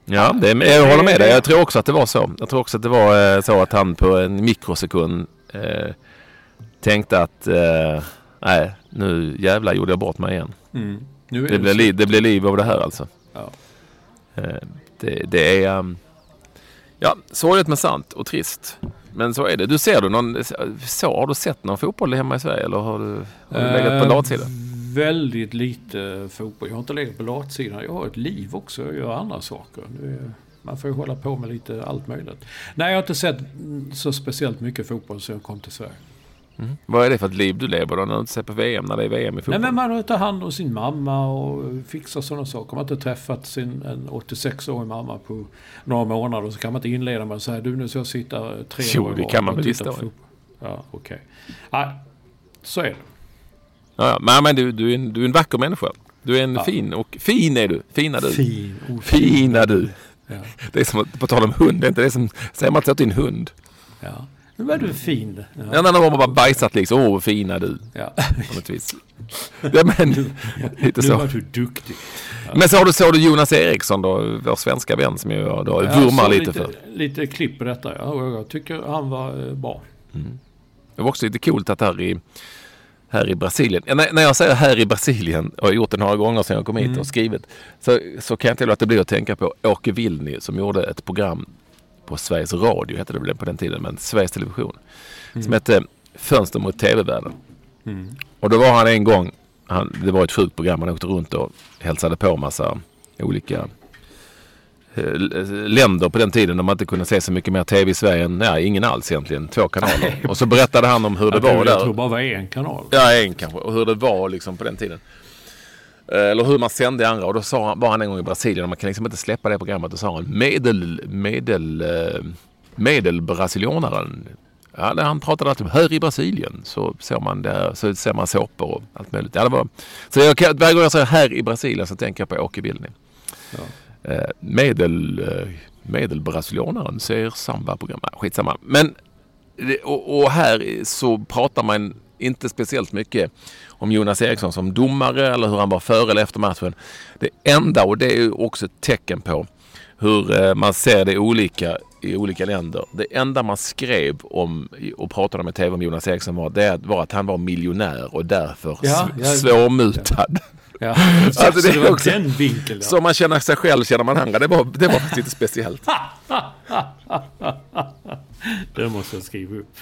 Ja, det, jag håller med dig. Jag tror också att det var så. Jag tror också att det var eh, så att han på en mikrosekund eh, tänkte att eh, nej, nu jävlar gjorde jag bort mig igen. mm, är Det blir, liv, det blir liv av det här alltså. Ja. Eh, det, det är um, ja, sorgligt men sant och trist. Men så är det. Du ser du någon, så, har du sett någon fotboll hemma i Sverige eller har du, har du legat på Eh, latsidan? Väldigt lite fotboll. Jag har inte legat på latsidan. Jag har ett liv också. Jag gör andra saker. Det är, man får ju hålla på med lite allt möjligt. Nej, jag har inte sett så speciellt mycket fotboll sedan jag kom till Sverige. Mm. Vad är det för ett liv du lever då när du inte ser på VM när det är VM i fotboll? Nej, men man tagit hand om sin mamma och fixar sådana saker. Man har inte träffat sin en 86-årig mamma på några månader så kan man inte inleda med att säga du nu ska jag sitta tre Jo, år i det kan man väl visst. Ja, okej. Nej, så är det. Ja, ja. Men, men du, du, är en, du är en vacker människa. Du är en Ja. fin och fin är du. Fina du. Fin. Oh, Fina du. Ja, Det är som att, på tal om hund, det är inte det som säger man till en hund. ja. Nu var du fin. Ja. Ja. när de har bara bajsat liksom. Åh, fina du. Ja. På något vis. Ja, men, lite Nu så. var du duktig. Men så har du, såg du Jonas Eriksson då, vår svenska vän som jag då vurmar såg lite för. Lite klipp på detta. Ja, jag tycker han var eh, bra. Det var också lite coolt att här i, här i Brasilien, ja, när, när jag säger här i Brasilien, och jag har gjort det några gånger sedan jag kom hit Mm. och skrivit, så, så kan jag inte låta bli att tänka på Åke Vilny som gjorde ett program på Sveriges Radio, hette det väl på den tiden, men Sveriges Television, som hette Fönster mot TV-världen. Mm. Och då var han en gång, han, det var ett sjukt program, han åkte runt och hälsade på massa olika eh, länder på den tiden när man inte kunde se så mycket mer tv i Sverige än, ja, ingen alls egentligen, två kanaler. Och så berättade han om hur det Jag, var jag där. tror bara det var en kanal. Ja, en kanske. Och hur det var liksom på den tiden. Eh, Eller hur man sände i andra. Och då sa han, var han en gång i Brasilien och man kan liksom inte släppa det programmet. Då sa han medel, medel, eh, medelbrasilianaren. Ja, han pratade alltid om här i Brasilien så såg man där, så ser man såpor och allt möjligt. Ja, det var, så jag, varje gång jag säger här i Brasilien så tänker jag på Åke Vilny. Ja. Eh, medel, medelbrasilianaren ser samba-program. Ja, Skitsamma. Men det- och, och här så pratar man inte speciellt mycket om Jonas Eriksson som domare eller hur han var före eller efter matchen. Det enda, och det är ju också ett tecken på hur eh, man ser det olika i olika länder. Det enda man skrev om och pratade i tv om Jonas Eriksson var, det var att han var miljonär och därför Ja, sv- ja. svårmutad. Ja. Alltså, det var också- den vinkeln. Så man känner sig själv känner man andra. Det var, det var faktiskt lite speciellt. Det måste jag skriva upp.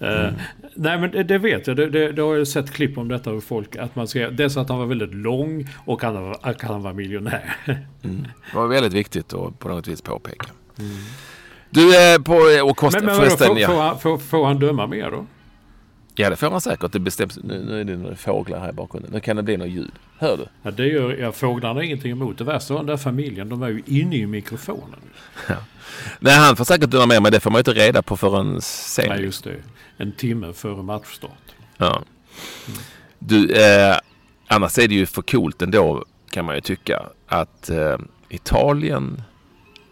Eh, Mm. nej men det, det vet jag. Det, det, det har jag sett klipp om detta hur folk. Att man ska, dels att han var väldigt lång och att han att han var miljonär. Det var väldigt viktigt att på något vis påpeka. Du är på och kost, Men, men förresten, får, ja. får, han, får, får han döma mer då? Ja det får man säkert. Det bestäms. Nu, nu är det några fåglar här i bakgrunden. Nu kan det bli något ljud. Hör du? Ja, det gör ja, fåglarna har ingenting emot. Det värsta var den där familjen. De var ju inne i mikrofonen. Nej han får säkert döma mer men det får man ju inte reda på förrän sen. Nej, just det. En timme före matchstart. Ja. Du, eh, annars är det ju för coolt ändå kan man ju tycka att eh, Italien,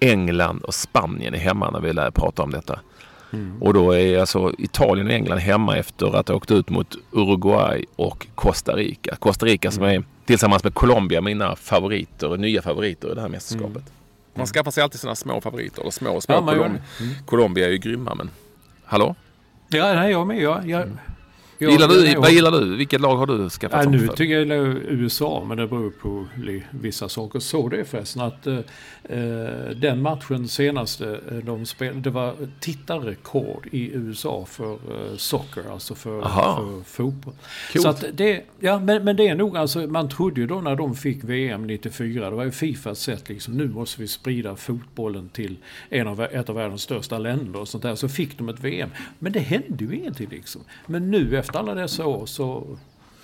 England och Spanien är hemma när vi lär prata om detta. Mm. Och då är alltså Italien och England hemma efter att ha åkt ut mot Uruguay och Costa Rica. Costa Rica som är tillsammans med Colombia mina favoriter, nya favoriter i det här mästerskapet. Mm. Man skaffar sig alltid sina små favoriter. Eller små små. Ja, Colombia. Mm. Colombia är ju grymma men... Hallå? Ja, nej, jag med. Jag, jag, mm. Gillar du, vad gillar du? Vilket lag har du skaffat ja, Nu för? tycker jag USA, men det beror på vissa saker. Så det förresten att eh, eh, den matchen senaste eh, de spelade, det var tittarrekord i USA för eh, soccer, alltså för, för fotboll. Coolt. Så att det, ja, men, men det är nog alltså, man trodde ju då när de fick VM 94, det var ju Fifas sätt liksom, nu måste vi sprida fotbollen till en av, ett av världens största länder och sånt där. Så fick de ett VM. Men det hände ju ingenting liksom. Men nu efter alla dessa år så,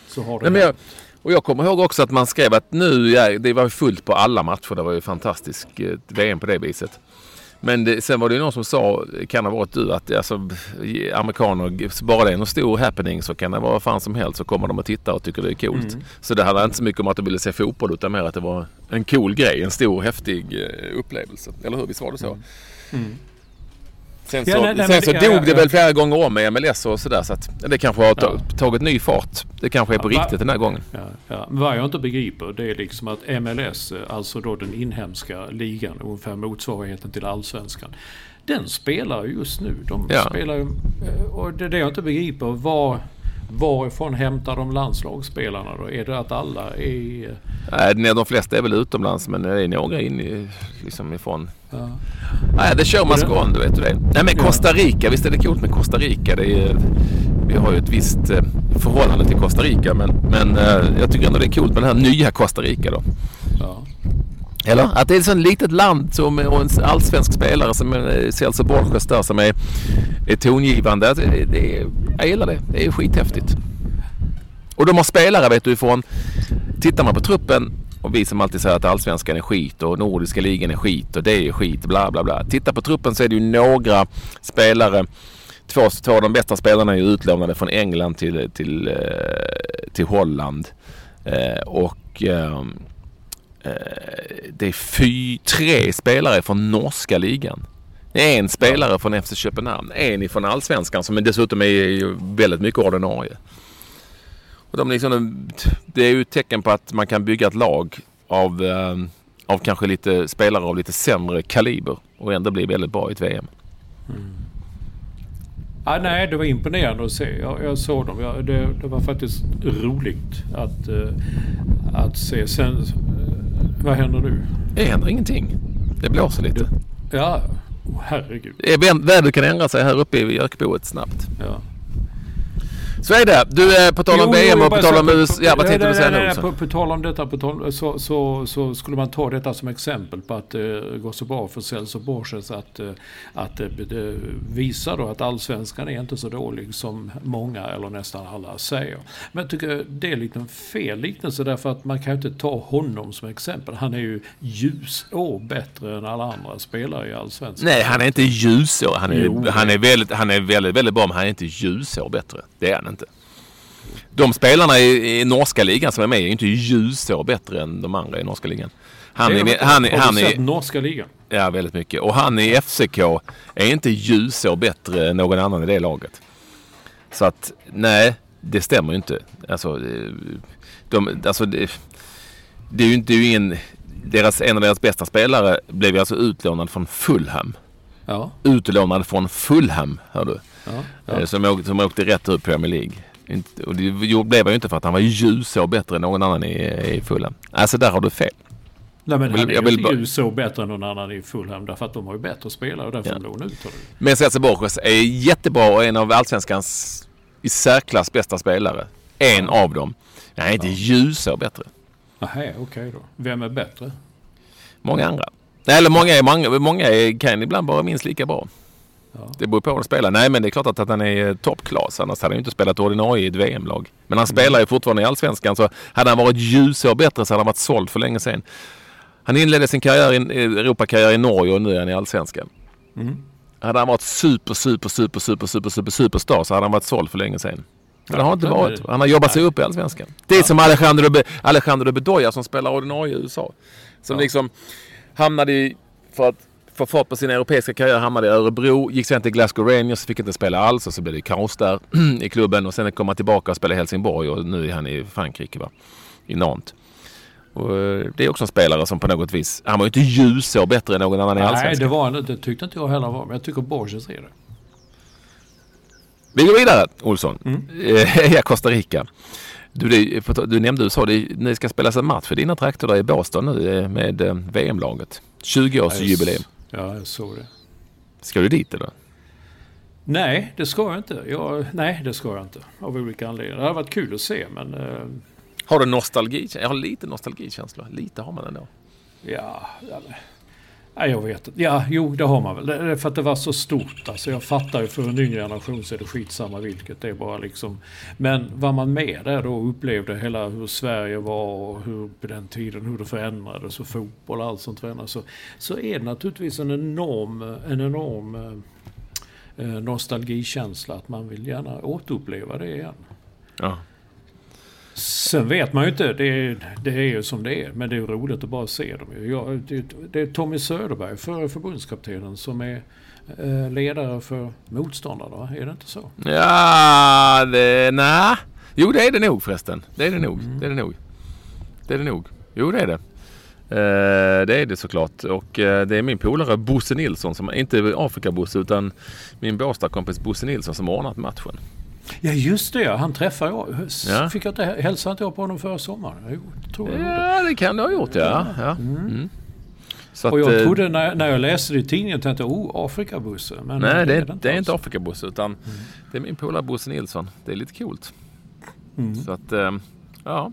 så har det Nej, jag, Och jag kommer ihåg också att man skrev att nu, ja, det var fullt på alla matcher. Det var ju fantastiskt eh, VM på det viset. Men det, sen var det ju någon som sa, kan ha varit du, att alltså, amerikaner, bara det är någon stor happening så kan det vara vad fan som helst så kommer de att titta och tycker det är coolt. Mm. Så det handlade inte så mycket om att de ville se fotboll utan mer att det var en cool grej, en stor häftig eh, upplevelse. Eller hur? Visst var det så? Mm. Mm. Sen så, ja, nej, nej, sen så det, dog ja, det väl flera gånger om med MLS och sådär. Så att det kanske har tagit ny fart. Det kanske är på riktigt den här gången. Ja, ja. Vad jag inte begriper det är liksom att MLS, alltså då den inhemska ligan, ungefär motsvarigheten till allsvenskan. Den spelar just nu. De spelar eh, och det är det jag inte begriper. Var, varifrån hämtar de landslagsspelarna då? Är det att alla är... Nej, de flesta är väl utomlands men det är några in i, liksom ifrån Ja. Nej, det kör man skån, du vet hur det. Nej men Costa Rica, visst är det coolt med Costa Rica. Det är, vi har ju ett visst eh, förhållande till Costa Rica men, men eh, jag tycker ändå det är coolt med det här nya Costa Rica då. Ja. Eller? Att det är ett sånt litet land som, och en allsvensk spelare som eh, Celso Borges där som är, är tongivande. Det, det, jag gillar det. Det är skithäftigt. Och de har spelare vet du ifrån. Tittar man på truppen och vi som alltid säger att allsvenskan är skit och nordiska ligan är skit och det är skit bla bla bla. Titta på truppen så är det ju några spelare. Två, två av de bästa spelarna är ju utlånade från England till, till, eh, till Holland. Eh, och ehm, eh, Eh, det är fy, tre spelare från norska ligan. En spelare från FC Köpenhamn, en ifrån allsvenskan som dessutom är väldigt mycket ordinarie. Och de liksom, det är ju ett tecken på att man kan bygga ett lag av, eh, av kanske lite spelare av lite sämre kaliber och ändå bli väldigt bra i ett VM. Mm. Ah, nej, det var imponerande att se. Jag, jag såg dem. Jag, det, det, var faktiskt roligt att, uh, att se. Sen, vad händer nu? Det händer ingenting. Det blåser lite. Ja, oh, herregud. Vädret kan ändra sig här uppe i Björkboet snabbt. Ja. Så är det. Du, på tal om VM och på tal om USA. Ja, vad tänkte du säga nu? På, på tal om detta så, så, så, skulle man ta detta som exempel på att det uh, går så bra för Celso Borges att, uh, att uh, visa då att allsvenskan är inte så dålig som många eller nästan alla säger. Men jag tycker det är lite en fel liknelse därför att man kan inte ta honom som exempel. Han är ju ljusår bättre än alla andra spelare i allsvenskan. Nej, han är inte ljusår. Han är, jo, han är, väldigt, han är väldigt, väldigt bra men han är inte ljusår bättre. Det är han. De spelarna i, i norska ligan som är med är inte ljusår bättre än de andra i norska ligan. Han är, han, har han sett norska ligan? Ja, väldigt mycket. Och han i FCK är inte ljusår bättre än någon annan i det laget. Så att nej, det stämmer ju inte. Alltså, de, alltså det, det är ju inte ingen... Deras, en av deras bästa spelare blev ju alltså utlånad från Fulham. Ja. Utlånad från Fulham, hör du. Ja, ja. Eh, som, åkte, som åkte rätt ut Premier League. Och det blev ju inte för att han var ljusår bättre än någon annan i, i Fulham. Alltså där har du fel. Nej men han är ju inte så bättre än någon annan i Fulham därför att de har ju bättre spelare och därför ja. lånar ut honom. Men Cesar Borges är jättebra och en av allsvenskans i särklass bästa spelare. En ja. av dem. Han är inte ja. ljusår bättre. Nej, okej okay då. Vem är bättre? Många andra. Eller många, är, många, många är, kan ibland vara minst lika bra. Ja. Det beror på vad de spelar. Nej men det är klart att, han är toppklass. Annars hade han inte spelat ordinarie i ett VM-lag. Men han mm. spelar ju fortfarande i Allsvenskan. Så hade han varit ljusår bättre så hade han varit såld för länge sedan. Han inledde sin karriär i, Europakarriär i Norge och nu är han i Allsvenskan. Mm. Hade han varit super, super, super, super, super, super, superstar så hade han varit såld för länge sedan. Men det har inte varit. Han har jobbat sig upp i Allsvenskan. Det är ja. som Alejandro, Be Alejandro Bedoya som spelar ordinarie i USA. Som ja. liksom hamnade i... För att få fart på sin europeiska karriär. Hamnade i Örebro, gick sen till Glasgow Rangers, fick inte spela alls och så blev det kaos där i klubben. Och sen kom han tillbaka och spelade i Helsingborg och nu är han i Frankrike, va? i Nantes. Och eh, det är också en spelare som på något vis, han var ju inte ljusår bättre än någon annan i Nej, Allsvenskan. det var han inte. Det tyckte inte jag heller var. Men jag tycker Borges är det. Vi går vidare, Olsson. Mm. Eh, ja, Costa Rica. Du, det, du nämnde USA, det, ni ska spela en match för dina trakter där i Båstad nu eh, med eh, VM-laget. 20-årsjubileum. Ja, jag såg det. Ska du dit eller? Nej, det ska jag inte. Jag, nej, det ska jag inte. Av olika anledningar. Det hade varit kul att se, men... eh, Har du nostalgi? Jag har lite nostalgikänsla. Lite har man ändå. Ja, ja, nej, jag vet inte. Ja, jo, det har man väl. Det är för att det var så stort. Alltså, jag fattar ju för en yngre generation så är det skitsamma vilket. Det är bara liksom... Men var man med där då och upplevde hela hur Sverige var och hur på den tiden hur det förändrades och fotboll och allt sånt förändrades. Så, så är det naturligtvis en enorm, en enorm eh, nostalgikänsla att man vill gärna återuppleva det igen. Ja. Sen vet man ju inte, det är, det är ju som det är. Men det är roligt att bara se dem. Jag, det, det är Tommy Söderberg, före förbundskaptenen, som är eh, ledare för motståndarna. Är det inte så? Ja, det... Nej. Jo, det är det nog förresten. Det är det nog. Det är det nog. Det är det nog. Jo, det är det. Eh, det är det såklart. Och eh, det är min polare Bosse Nilsson, som inte Afrika-Bosse utan min Båstadkompis Bosse Nilsson som har ordnat matchen. Ja just det, ja. han träffade jag. Ja. Fick jag inte, hälsade inte jag på honom förra sommaren? Jo, tror jag. Ja, det kan du ha gjort ja. ja. Mm. Så Och att, jag eh, trodde när, när jag läste det i tidningen tänkte jag, oh, Afrikabusse. Men Nej, det är, det är inte Afrika-Bosse utan det är min polare Bosse Nilsson. Det är lite coolt. Mm. Så att, eh, ja.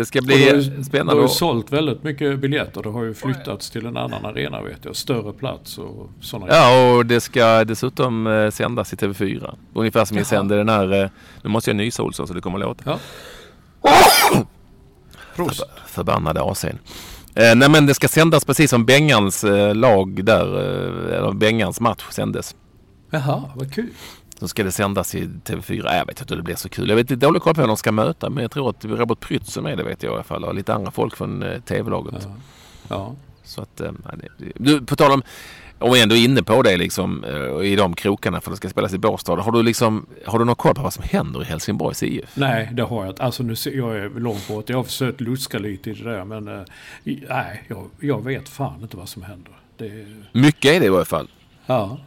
Det ska det bli Det spännande. har ju sålt väldigt mycket biljetter. Det har ju flyttats till en annan arena vet jag. Större plats och sådana Ja, och det ska dessutom eh, sändas i TV4. Ungefär som vi sänder den här... Eh, nu måste jag nysa Olsson så det kommer att låta. Ja. Prost. Förbannade AC'n. Eh, nej men det ska sändas precis som Bengans eh, lag där. Eh, eller Bengans match sändes. Jaha, vad kul. Så ska det sändas i TV4. Äh, Jag vet inte hur det blir så kul. Jag vet lite dålig koll på vem de ska möta. Men jag tror att Robert Prytz som är det vet jag i alla fall. Och lite andra folk från eh, TV-laget. Ja. Ja. Så att, eh, du, på tal om, om vi ändå är inne på det liksom, eh, i de krokarna för att det ska spelas i Båstad. Har du, liksom, har du någon koll på vad som händer i Helsingborgs IF? Nej, det har jag inte. Alltså nu jag är långt bort. Jag har försökt luska lite i det där men nej, jag, jag vet fan inte vad som händer. Det, Mycket är det i alla fall. ja.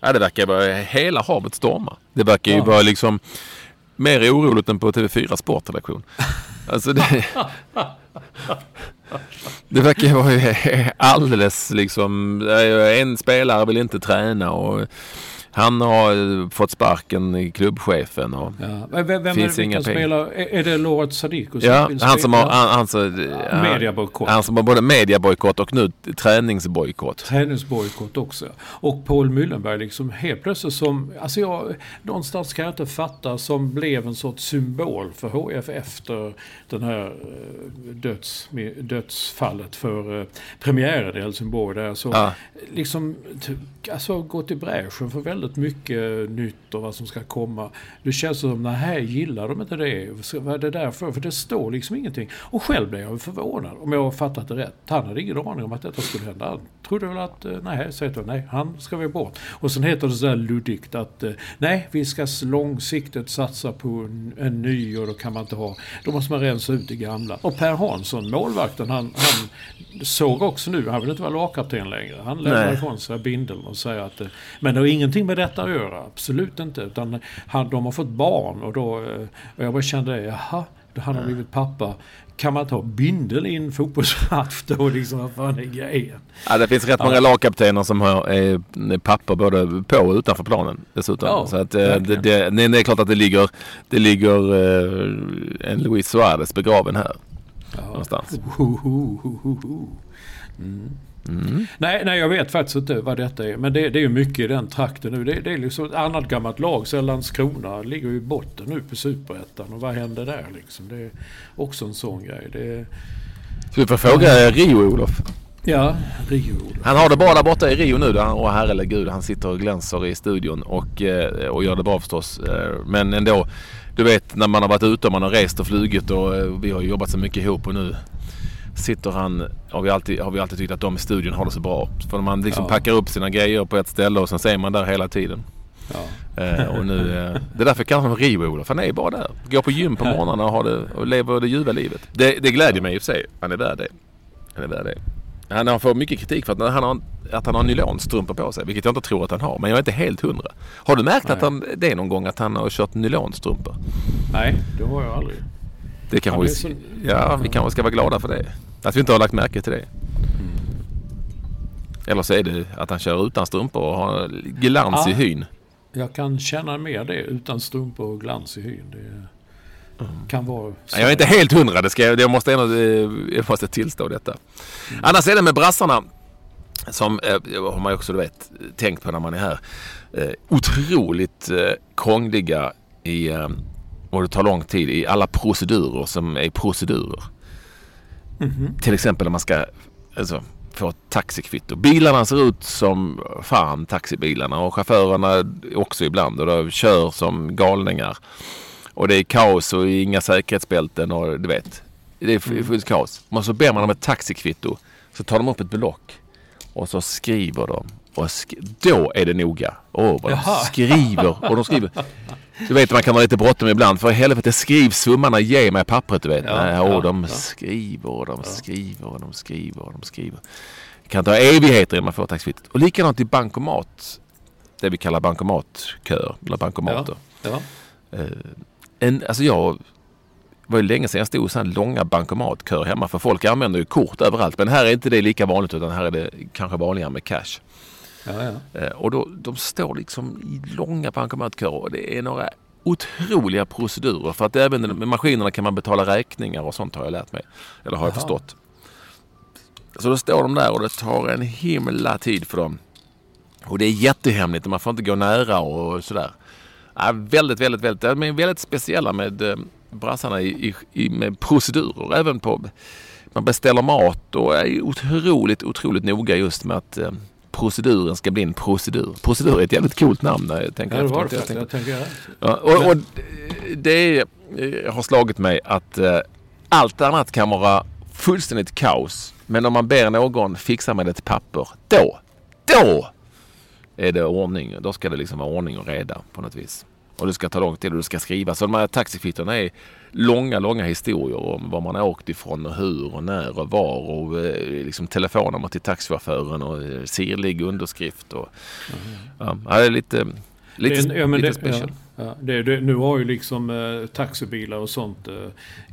Ja, det verkar vara hela havet storma. Det verkar ju Ja. vara liksom mer oroligt än på TV4 Sportredaktion. Alltså det, det verkar ju vara alldeles liksom... En spelare vill inte träna och han har eh, fått sparken i klubbchefen. Och, ja. Vem, vem Finns är det inga pengar. spelar? Är, det Lord Sadiku Ja, vill han som har, han, han, som- mediabojkott. han som har både mediabojkott och nu träningsbojkott. Träningsbojkott också. Och Paul Müllenberg liksom helt plötsligt som, alltså jag, någonstans kan jag inte fatta, som blev en sorts symbol för HF efter den här eh, döds, dödsfallet för eh, premiären i Helsingborg. Där så Ja. liksom alltså, gått i bräschen för väldigt mycket nytt och vad som ska komma. Det känns som, nej, gillar de inte det? Vad är det där för? För det står liksom ingenting. Och själv blev jag förvånad, om jag har fattat det rätt. Han hade ingen aning om att detta skulle hända. Han trodde väl att, eh, nej, säger jag, nej, han ska vi bort. Och sen heter det så där luddigt att, eh, nej, vi ska långsiktigt satsa på en, en ny och då kan man inte ha, då måste man rensa ut det gamla. Och Per Hansson, målvakten, han, han såg också nu, han vill inte vara lagkapten längre. Han lämnar ifrån sig bindeln och säger att, eh, men det har ingenting med detta att göra, absolut inte. Utan han, de har fått barn och då, eh, och jag bara kände, jaha, då han har blivit pappa. Kan man ta bindel i en fotbollsmatch då? Liksom, vad fan är grejen? Ja, det finns rätt många lagkaptener som har eh, papper både på och utanför planen dessutom. Ja, så att, eh, det, det, nej, det är klart att det ligger, det ligger en Luis Suarez begraven här Ja. någonstans. Ho, ho, ho. Mm. Mm. Nej, nej, jag vet faktiskt inte vad detta är. Men det, det är ju mycket i den trakten nu. Det, det är liksom ett annat gammalt lag. Så Landskrona ligger ju i botten nu på Superettan. Och vad händer där liksom? Det är också en sån grej. Det, Så vi får fråga Rio Olof. ja, Rio. Han har det bra där borta i Rio nu. Han, åh herregud, han sitter och glänser i studion och, eh, och gör det bra förstås. Eh, Men ändå, du vet när man har varit ute och man har rest och flugit och eh, vi har jobbat så mycket ihop och nu sitter han, har vi, alltid, har vi alltid tyckt att de i studion har det så bra. För man liksom Ja. packar upp sina grejer på ett ställe och sen så är man där hela tiden. Ja. Eh, och nu, eh, det är därför jag kallar honom Rio-Olof. Han är bara där. Går på gym på Ja. morgnarna och, har det, och lever det ljuva livet. Det, det glädjer mig i och för sig. Han är värd det. Han är värd det. Han har fått mycket kritik för att han har, att han har nylonstrumpor på sig. Vilket jag inte tror att han har. Men jag är inte helt hundra. Har du märkt Nej. att han, det är någon gång att han har kört nylonstrumpor? Nej, det har jag aldrig. Det kanske Ja, vi, så- ja, vi kanske ska vara glada för det. Att vi inte har lagt märke till det. Eller så är det att han kör utan strumpor och har glans i Ja. hyn. Jag kan känna mer det utan strumpor och glans i hyn. Det kan vara... så. Jag är inte helt hundra, det ska jag, måste ändå, eh, jag måste tillstå detta. Annars är det med brassarna som eh, har man också du vet, tänkt på när man är här. Eh, otroligt krångliga i, och det tar lång tid i alla procedurer som är procedurer. Mhm. Till exempel när man ska alltså, få ett taxikvitto. Bilarna ser ut som fan taxibilarna och chaufförerna också ibland och de kör som galningar. Och det är kaos och inga säkerhetsbälten och du vet. Det är Mm. fullt kaos. Men så ber man om ett taxikvitto. Så tar de upp ett block och så skriver de. Och sk- då är det noga. Åh, vad de Jaha. skriver. Och de skriver. Du vet man kan ha lite bråttom ibland. För helvete skriv summarna, ge mig pappret du vet. Ja, Nej, ja, de ja. skriver och de skriver och de skriver och de skriver. Det kan ta evigheter innan man får taxikvittot. Och likadant i bankomat. Det vi kallar bankomatköer. Eller bankomater. Ja. En, alltså jag var ju länge sedan jag stod i sådana långa bankomatköer hemma. För folk använder ju kort överallt. Men här är inte det lika vanligt utan här är det kanske vanligare med cash. Ja, ja. Eh, och då, de står liksom i långa bankomatköer och det är några otroliga procedurer. För att även med maskinerna kan man betala räkningar och sånt har jag lärt mig. Eller har jag Jaha. förstått. Så då står de där och det tar en himla tid för dem. Och det är jättehemligt och man får inte gå nära och sådär. Ja, väldigt, väldigt, väldigt. De är väldigt speciella med eh, brassarna i, i, i, med procedurer. Även på man beställer mat och är otroligt, otroligt noga just med att eh, proceduren ska bli en procedur. Procedur är ett jävligt coolt namn jag tänker Ja, det var det Jag tänker- Jag tänker, Ja, och, och det eh, har slagit mig att eh, allt annat kan vara fullständigt kaos. Men om man ber någon fixa med ett papper, då, då är det ordning. Då ska det liksom vara ordning och reda på något vis. Och det ska ta lång tid och det ska skrivas. Så de här taxikvittorna är långa, långa historier om var man har åkt ifrån och hur och när och var och eh, liksom telefonnummer till taxichauffören och eh, sirlig underskrift. Och, ja, det är lite, lite, det, ja, men lite det, special. ja, ja, det, det, nu har ju liksom eh, taxibilar och sånt eh,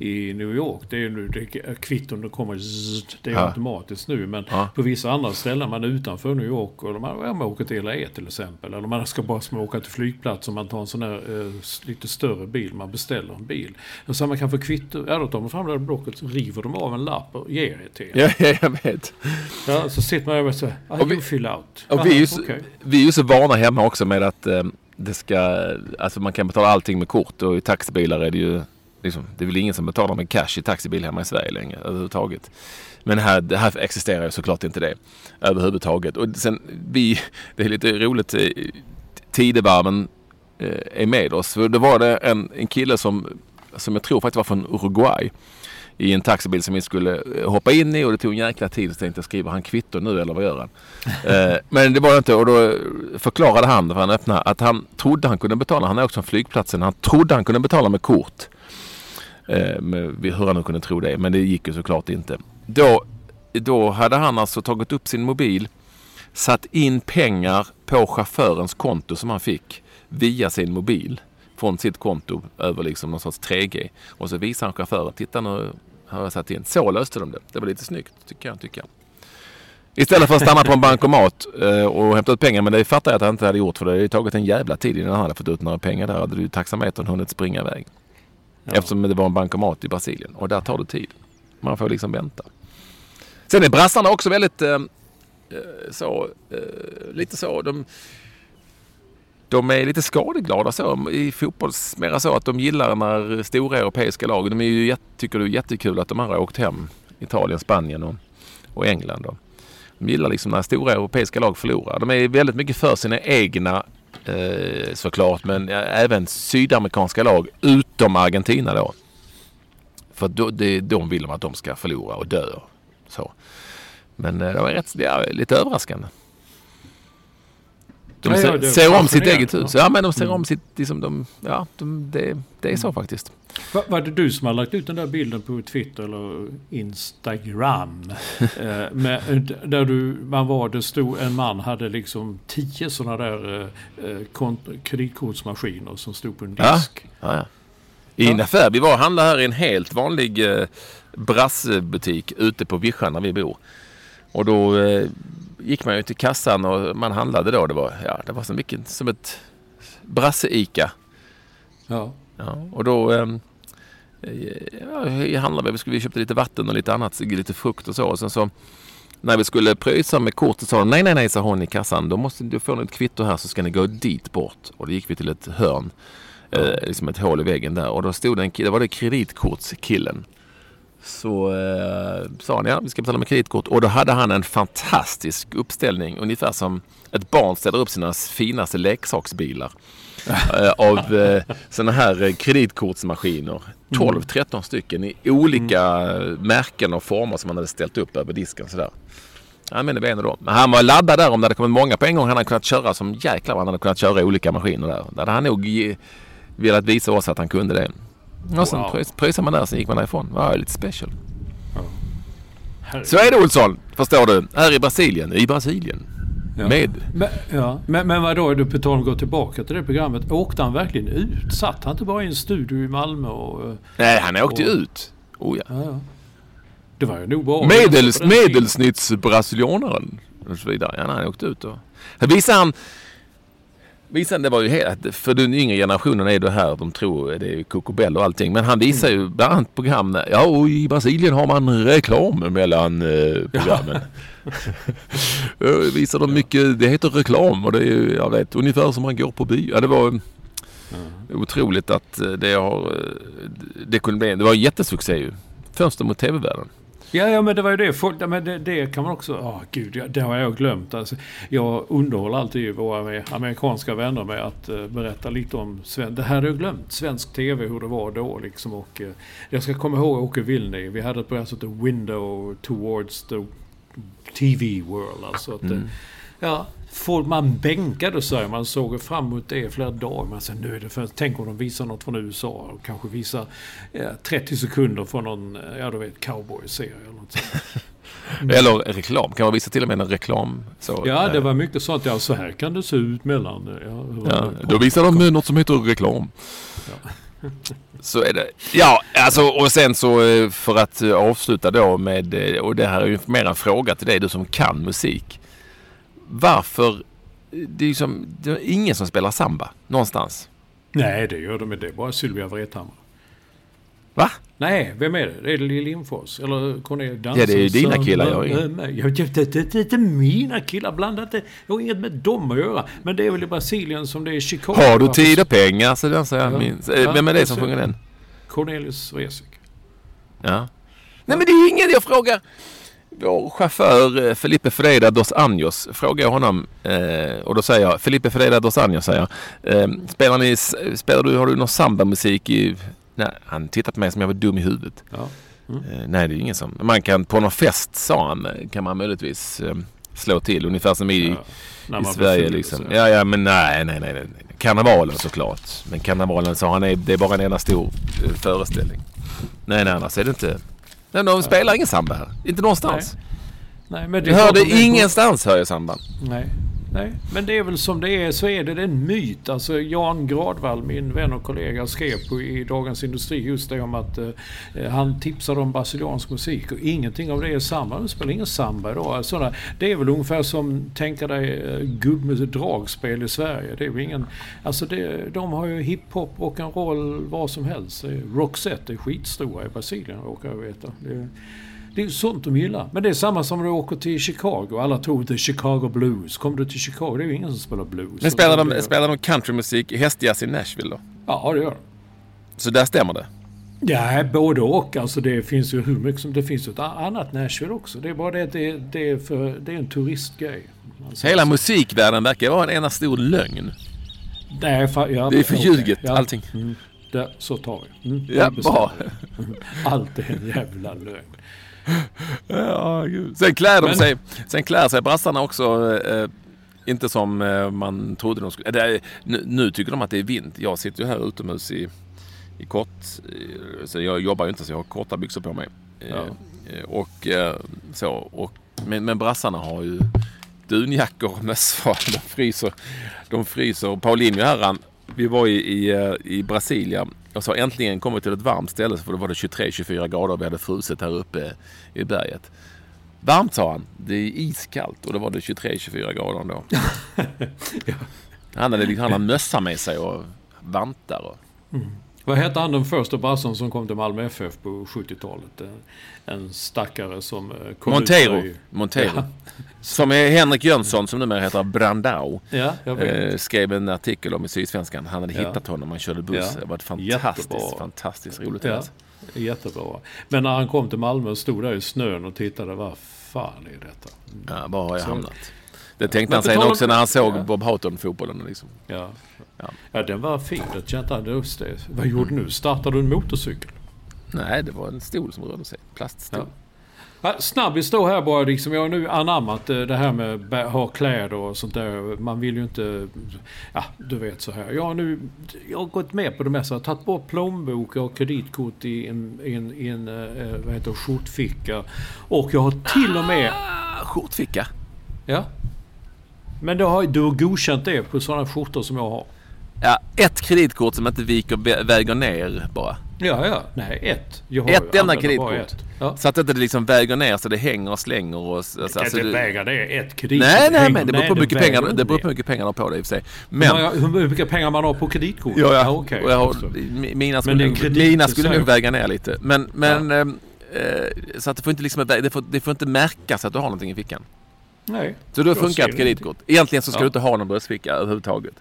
i New York. Det är ju nu det, kvitton det kommer zzzt, Det är Ja. automatiskt nu. Men Ja. på vissa andra ställen, man är utanför New York och man, ja, man åker till LA till exempel. Eller man ska bara små åka till flygplatsen. Man tar en sån här eh, lite större bil. Man beställer en bil. Och så man kan få kvitto. Ja, då tar man fram det här blocket. River de av en lapp och ger det till en. Ja, ja, jag vet. Ja, så sitter man där och säger, ah, Och vi- fill out. Och Aha, vi, är ju okej. vi är ju så vana hemma också med att eh, det ska, alltså man kan betala allting med kort och i taxibilar är det ju, liksom, det är väl ingen som betalar med cash i taxibil hemma i Sverige längre överhuvudtaget. Men här, här existerar ju såklart inte det överhuvudtaget. Och sen vi, det är lite roligt, eh, Tidevarven eh, är med oss. För då var det en, en kille som, som jag tror faktiskt var från Uruguay i en taxibil som vi skulle eh, hoppa in i och det tog en jäkla tid. Så tänkte jag, skriver han kvitto nu eller vad gör han? eh, men det var det inte och då förklarade han, för han öppnade, att han trodde han kunde betala. Han är också från flygplatsen. Han trodde han kunde betala med kort. Eh, med, hur han nu kunde tro det. Men det gick ju såklart inte. Då, då hade han alltså tagit upp sin mobil, satt in pengar på chaufförens konto som han fick via sin mobil från sitt konto över liksom någon sorts 3G. Och så visar han chauffören, titta nu har jag satt in. Så löste de det. Det var lite snyggt tycker jag. Tycker jag. Istället för att stanna på en bankomat eh, och hämta ut pengar. Men det fattar jag att han inte hade gjort för det hade ju tagit en jävla tid innan han hade fått ut några pengar. Där hade ju taxametern hunnit springa iväg. Ja. Eftersom det var en bankomat i Brasilien. Och där tar det tid. Man får liksom vänta. Sen är brassarna också väldigt eh, eh, så, eh, lite så. De, de är lite skadeglada så i fotboll. Mera så att de gillar när stora europeiska lag. De är ju, tycker det är jättekul att de andra har åkt hem. Italien, Spanien och, och England. Då. De gillar liksom när stora europeiska lag förlorar. De är väldigt mycket för sina egna eh, såklart. Men även sydamerikanska lag utom Argentina då. För då, det, de vill de att de ska förlora och dö. Så. Men eh, det var rätt, ja, lite överraskande. De ja, ser, ser om sitt eget hus. ja. Men de ser Mm. om sitt... Liksom de, ja, de, det, det är så faktiskt. Va, var det du som har lagt ut den där bilden på Twitter eller Instagram? eh, med, där du, man var, det stod en man hade liksom tio sådana där eh, eh, kont- kreditkortsmaskiner som stod på en disk. Ja, ja. I en affär. Vi var och handlade här i en helt vanlig eh, brassbutik ute på Vischan där vi bor. Och då eh, gick man ju till kassan och man handlade då. Det var, ja, det var så mycket som ett brasse-ICA. Ja. Ja, och då eh, ja, handlade vi. Skulle vi köpte lite vatten och lite annat, lite frukt och så. Och sen så när vi skulle pröjsa med kortet sa de nej, nej, nej, sa hon i kassan. Då måste du få ett kvitto här så ska ni gå dit bort. Och då gick vi till ett hörn, eh, liksom ett hål i väggen där. Och då stod det en det var det kreditkortskillen. Så eh, sa han, ja vi ska betala med kreditkort. Och då hade han en fantastisk uppställning, ungefär som ett barn ställer upp sina finaste leksaksbilar. eh, av eh, sådana här eh, kreditkortsmaskiner. 12-13 stycken i olika eh, märken och former som han hade ställt upp över disken sådär. Han menar det då. Men han var laddad där om det hade kommit många på en gång. Han hade kunnat köra som jäklar han hade kunnat köra olika maskiner där. Där hade han nog velat visa oss att han kunde det. Och sen Wow. wow. pröjsade man där sen gick man därifrån. Det var lite special. Herregud. Så är det Olsson, förstår du. Här i Brasilien. I Brasilien. Ja. Med. Men, ja. men, men vadå, du på tal om att gå tillbaka till det programmet. Åkte han verkligen ut? Satt han inte bara i en studio i Malmö och... eh, Nej, han åkte Och- ut. Oh, ja. Ja, ja. Det var ju nog bra. Medels, medelsnittsbrasilianaren. Och så vidare. Ja, han åkte ut och... Här visade han... Visade, det var ju helt, för den yngre generationen är det här, de tror det är kokobell och allting. Men han visar ju bland annat program, ja och i Brasilien har man reklam mellan eh, programmen. Ja. visar de mycket, det heter reklam och det är ju, jag vet, ungefär som man går på bio. Ja, det var otroligt att eh, det har, eh, det kunde bli, det var en jättesuccé ju. Fönster mot tv-världen. Ja, ja, men det var ju det. Folk, ja, men det, det kan man också... Oh, gud, ja, det har jag glömt. Alltså, jag underhåller alltid våra amerikanska vänner med att uh, berätta lite om... Sven, det här har jag glömt. Svensk TV, hur det var då liksom. Och, uh, jag ska komma ihåg Åke Vilni. Vi hade ett program som hette Window Towards the TV World. Alltså att, eh, mm ja, folk man bänkade sig. Man såg fram emot det i flera dagar. Man sa, nu är det för, tänk om de visar något från USA. Och kanske visar eh, 30 sekunder från någon, ja du vet, cowboy-serie eller något sånt. Eller reklam. Kan man visa till och med en reklam? Så, Ja, det eh, var mycket sånt. Ja, så här kan det se ut mellan... Ja, Ja, då visar de något som heter reklam. Så är det. Ja, alltså och sen så eh, för att eh, avsluta då med, och det här är ju mer en fråga till dig du som kan musik. Varför, det är ju som, det är ingen som spelar samba någonstans. Nej, det gör de inte. Det är bara Sylvia Vrethammar. Va? Nej, vem är det? Det är det Lill Lindfors? Eller Cornelia Ja, det är ju dina killar, jag Jag, jag, det, är inte mina killar. Blanda inte. Jag har inget med dem att göra. Men det är väl i Brasilien som det är Chicago. Har du tid och pengar så Ja. jag minst. Eh, Vem är det som sjunger den? Cornelius Vreeswijk. Ja. Nej men det är ingen jag frågar. Vår chaufför eh, Felipe Freira dos Anjos frågar jag honom eh, och då säger jag Felipe Freira dos Anjos säger jag. Eh, spelar ni, spelar du, har du någon sambamusik i... Nej, han tittar på mig som jag var dum i huvudet. Ja. Eh, nej det är ingen som... Man kan på någon fest sa han eh, kan man möjligtvis eh, slå till ungefär som i, Ja, i Sverige liksom. Ja ja men nej nej nej. nej. Karnevalen såklart. Men karnevalen sa han är, det är bara en enda stor eh, föreställning. Nej nej annars är det inte... Nej, de spelar ingen samba här. Inte någonstans. Nej, men det Jag hörde ingenstans hör jag samba. Nej. Nej, men det är väl som det är så är det Det är en myt. Alltså Jan Gradvall, min vän och kollega, skrev på, i Dagens Industri just det om att eh, eh han tipsade om brasiliansk musik och ingenting av det är samba. De spelar ingen samba idag. Alltså, sådana, det är väl ungefär som, tänka dig eh, gubbmusik, dragspel i Sverige. Det är väl ingen... Alltså det, de har ju hiphop, rock'n'roll, vad som helst. Eh, Roxette är skitstora i Brasilien råkar jag veta. Det, det är sånt de gillar. Men det är samma som när du åker till Chicago. Alla tror att det är Chicago Blues. Kommer du till Chicago, det är ju ingen som spelar blues. Men spelar de, spelar de countrymusik, hästjazz i Nashville då? Ja, det gör de. Så där stämmer det? Ja, både och. Alltså det finns ju hur mycket som... Det finns ett annat Nashville också. Det är bara det att det, det, är, för, det är en turistgrej. Alltså, Hela musikvärlden verkar vara en enda stor lögn. Nej, fa, ja, Det är förljuget, okej. ja. allting. Mm, det, så tar vi. Mm, Ja, bra. vi. Allt är en jävla lögn. Ja, gud. Sen klär de Men- sig, sen klär sig brassarna också eh, inte som eh, man trodde de skulle. Eh, är, nu, nu tycker de att det är vint. Jag sitter ju här utomhus i, i kort. eh, Så jag jobbar ju inte så jag har korta byxor på mig. Ja. eh, Och så. Och, men, men brassarna har ju dunjackor och mössor. De fryser. De fryser. Paulinho här, vi var i, i, i Brasilia och så äntligen kommit till ett varmt ställe för då var det 23-24 grader och vi hade frusit här uppe i berget. Varmt sa han. Det är iskallt och då var det 23-24 grader då. Han hade, han hade mössa med sig och vantar. Och, Vad hette han den första brassen som kom till Malmö FF på 70-talet? En, stackare som eh, Montero. i- Montero. Ja. Som är Henrik Jönsson som numera heter Brandao. Ja. Eh, skrev en artikel om i Sydsvenskan. Han hade Ja. hittat honom. Han körde buss. Det var ett fantastiskt, Jättebra. fantastiskt roligt Ja, rätt. jättebra. Men när han kom till Malmö och stod där i snön och tittade, vad fan är detta? Ja, var har jag Så- hamnat? Det tänkte Men han sen om- också när han såg. Bob Houghton-fotbollen. Liksom. Ja. Ja. Ja. den var fin. Det kände han just det. Vad gjorde du nu? Startade du en motorcykel? Nej, det var en stol som rörde sig. Plaststol. Ja. Ja, snabbis då här bara liksom. Jag har nu anammat eh, det här med bä- ha kläder och sånt där. Man vill ju inte... Ja, du vet så här. Jag har nu... Jag har gått med på det mesta. Jag har tagit bort plånbok och kreditkort i en, i en, i en eh, vad heter det, skjortficka. Och jag har till och med... Ah, skjortficka. Ja. Men du har, du har godkänt det på sådana skjortor som jag har. Ja, ett kreditkort som inte viker, vä- väger ner bara. Ja, ja. Nej, ett. Jag Ett enda kreditkort. Ja. Så att inte det liksom väger ner så det hänger och slänger. Och, så, Kan så, inte du- väga det. Ett kreditkort. Nej, nej, men det beror på hur mycket pengar, inte det beror på mycket pengar du har på dig i och för sig. Men, Men... hur mycket pengar man har på kreditkort? Ja, ja. okej. och jag har, mina Men skulle, en nog- kredit mina skulle nog väga ner lite. Men, men ehm, eh, så att det får inte liksom, det får, det får inte märkas att du har någonting i fickan. Nej. Så då funkar ett kreditkort. Egentligen så ska Ja. du inte ha någon bröstficka överhuvudtaget.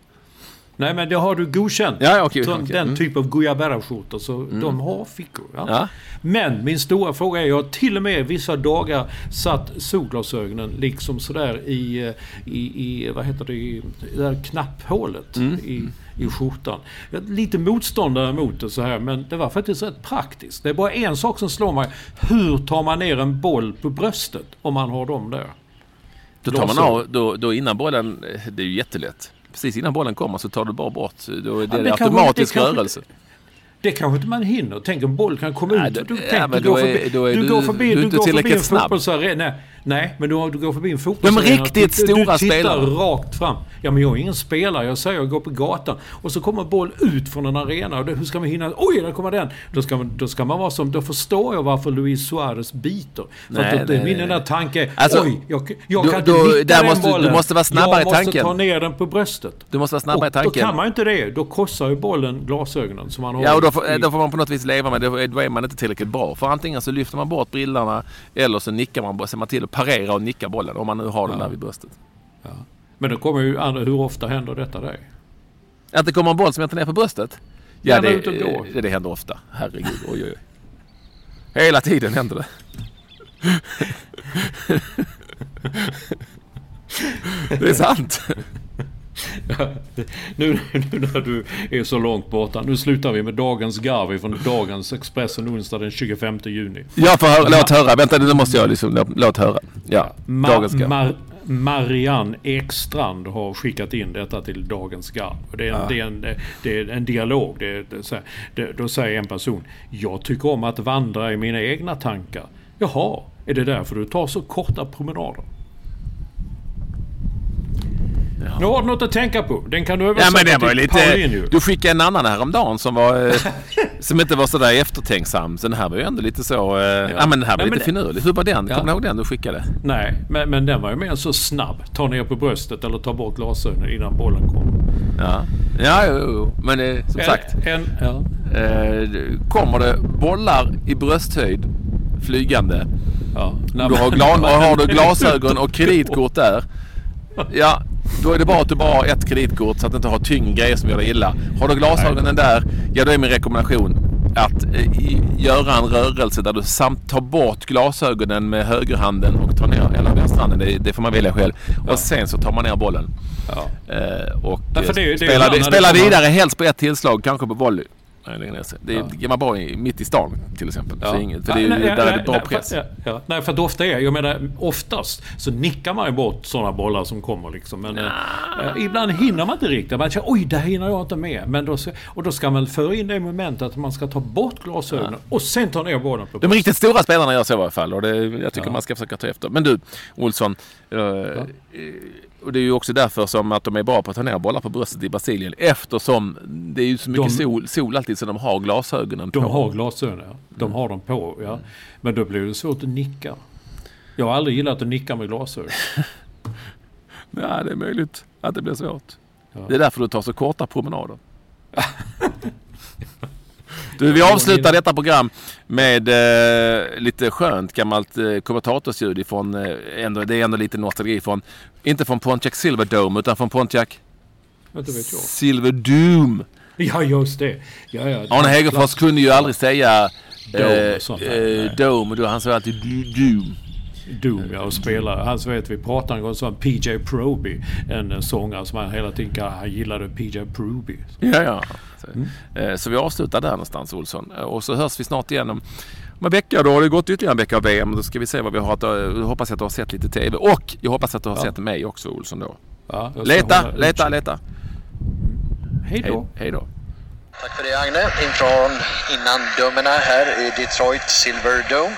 Nej, men det har du godkänt. Ja, okej. Så okej. Den Mm. typ av Guayabera-skjortor, så de har fickor. Ja. Ja. Men min stora fråga är, jag har till och med vissa dagar satt solglasögonen liksom sådär i, eh, i, i vad heter det, i det där knapphålet Mm. i, i skjortan. Jag är lite motståndare mot det så här, men det var faktiskt rätt praktiskt. Det är bara en sak som slår mig. Hur tar man ner en boll på bröstet om man har dem där? Då tar man av, då, då innan bollen, eh, det är ju jättelätt. Precis innan bollen kommer så tar du bara bort. Då är det, Ja, det automatisk rörelse. Det kanske inte man hinner. Tänk en boll kan komma Nej, ut. Du, ja, du, går är- förbi, då är du du- går förbi, du är du inte går förbi en fotbollsarena. Nej, nej, men du, du går förbi en fotbollsarena. Men riktigt du, stora du tittar spelare. rakt fram. Ja, men jag är ingen spelare. Jag säger jag går på gatan. Och så kommer boll ut från en arena. Och det, hur ska man hinna? Oj, där kommer den! Då ska, man, då ska man vara som... Då förstår jag varför Luis Suarez biter. För Nej, att då, nej, min enda tanke är, Alltså, oj, jag, jag då- kan inte hitta den måste du- du bollen. måste vara snabbare i Jag måste tanken. ta ner den på bröstet. Du måste vara snabbare i Och då tanken. kan man inte det. Då krossar ju bollen glasögonen som man har Ja, får, då får man på något vis leva med det. Då är man inte tillräckligt bra. För antingen så lyfter man bort brillorna eller så nickar man, ser man till att parera och nicka bollen. Om man nu har den Ja. där vid bröstet. Men då kommer ju hur ofta händer detta dig? Att det kommer en boll som jag tar ner på bröstet? Ja, det, och gå. det, det händer ofta. Herregud, oj, oj, oj. Hela tiden händer det. det är sant. nu, nu när du är så långt borta. Nu slutar vi med dagens garv från dagens Expressen onsdag den 25 juni. Jag får höra, låt höra. Vänta, nu måste jag liksom, låt, låt höra. Ja, Ma- dagens garv. Mar- Marianne Ekstrand har skickat in detta till Dagens Garv. Det är en, det är en, det är en dialog. Det det det, då säger en person Jag tycker om att vandra i mina egna tankar. Jaha, är det därför du tar så korta promenader? Nu har du något att tänka på. Den kan du Ja översätta men det var till lite... Paulinho. Du skickade en annan häromdagen som var... eh, som inte var sådär eftertänksam. Så den här var ju ändå lite så... eh, ja. men den här var Nej, men lite finurlig. Hur var den? Ja. Kommer du ihåg den du skickade? Nej, men, men den var ju mer så snabb. Ta ner på bröstet eller ta bort glasögonen innan bollen kommer. Ja. Ja, jo, jo. Men eh, som sagt. En, en, ja. Eh, kommer det bollar i brösthöjd flygande. Ja. Du har, gla- och har du glasögon och kreditkort där. Ja, då är det bara att du bara har ett kreditkort så att du inte har tyngre som gör dig illa. Har du glasögonen där, ja då är min rekommendation att eh, göra en rörelse där du samt tar bort glasögonen med högerhanden och tar ner eller vänsterhanden. Det, det får man välja själv. Och sen så tar man ner bollen. Ja. Eh, och Därför eh, det är- det är spelar, det spelar vidare helst på ett tillslag, kanske på volley. Nej, ner sig. Det är, ja. man bara mitt i stan till exempel. Ja. Så inget, för det är, nej, där nej, är det bra nej, press. För, ja, Nej, för att ofta är, jag menar oftast så nickar man ju bort sådana bollar som kommer liksom. Men eh, ibland hinner man inte riktigt. Man känner oj, där hinner jag inte med. Men då, och då ska man föra in det momentet att man ska ta bort glasögonen och sen ta ner bollen på De riktigt stora spelarna gör så i alla fall och det, jag tycker man ska försöka ta efter. Men du, Olsson. Eh, och det är ju också därför som att de är bra på att ta ner bollar på bröstet i Brasilien. Eftersom det är ju så mycket de, sol, sol alltid så de har glasögonen de på. De har glasögonen, ja. De mm. har dem på, ja. Men då blir det svårt att nicka. Jag har aldrig gillat att nicka med glasögon. Nej, det är möjligt att det blir svårt. Ja. Det är därför du tar så korta promenader. Du, vi avslutar detta program med eh, lite skönt gammalt eh, kommentatorsljud ifrån, eh, ändå, det är ändå lite nostalgi från, inte från Pontiac Silverdome utan från Pontiac Silverdoom. Ja, just det. Ja, ja, Arne Hegerfors kunde ju aldrig säga Dome, eh, eh, Dome. Han sa alltid Doom. Doom ja, och spelar. Han så vet vi pratade en gång om PJ Proby. En sångare som han hela tiden kallade, han gillade PJ Proby. Ja, ja. Så, mm. Eh, så vi avslutar där någonstans Olsson. Eh, och så hörs vi snart igen om, om en vecka. Då har det gått ytterligare en vecka av VM. Då ska vi se vad vi har. Att, jag hoppas att du har sett lite TV. Och jag hoppas att du har ja. sett mig också Olsson då. Ja, leta, leta, leta. Hej då. Hej då. Tack för det Agne. Infrån innandömena här i Detroit Silverdome.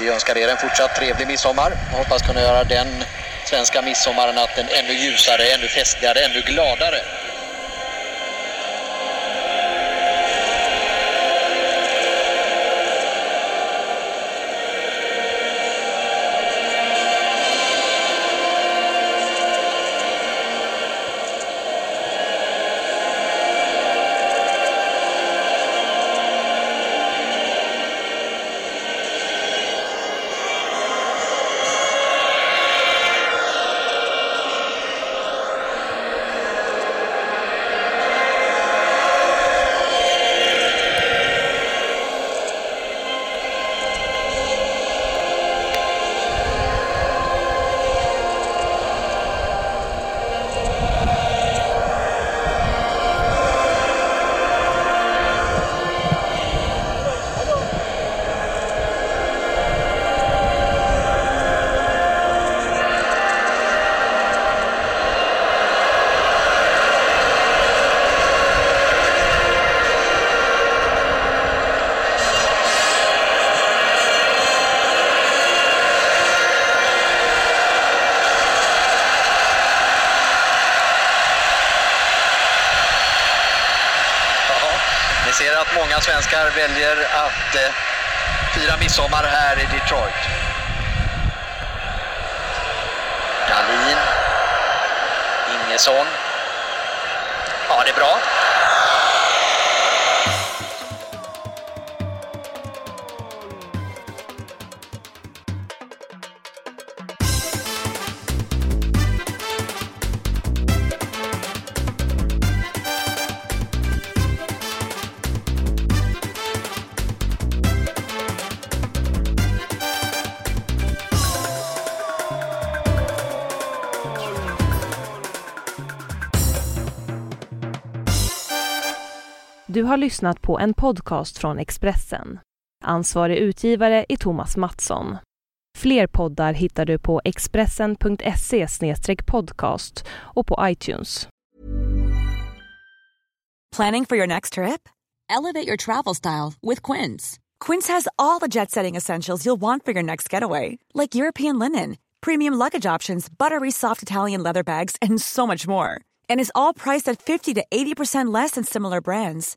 Vi önskar er en fortsatt trevlig midsommar och hoppas kunna göra den svenska midsommarnatten ännu ljusare, ännu festligare, ännu gladare. Svenskar väljer att eh, fira midsommar här i Detroit. Dahlin. Ingesson. Ja, det är bra. Har lyssnat på en podcast från Expressen. Ansvarig utgivare är Thomas Mattsson. Fler poddar hittar du på expressen.se podcast och på iTunes. Planning for your next trip? Elevate your travel style with Quince. Quince has all the jet-setting essentials you'll want for your next getaway, like European linen, premium luggage options, buttery soft Italian leather bags and so much more. And is all priced at 50 to 80% less than similar brands.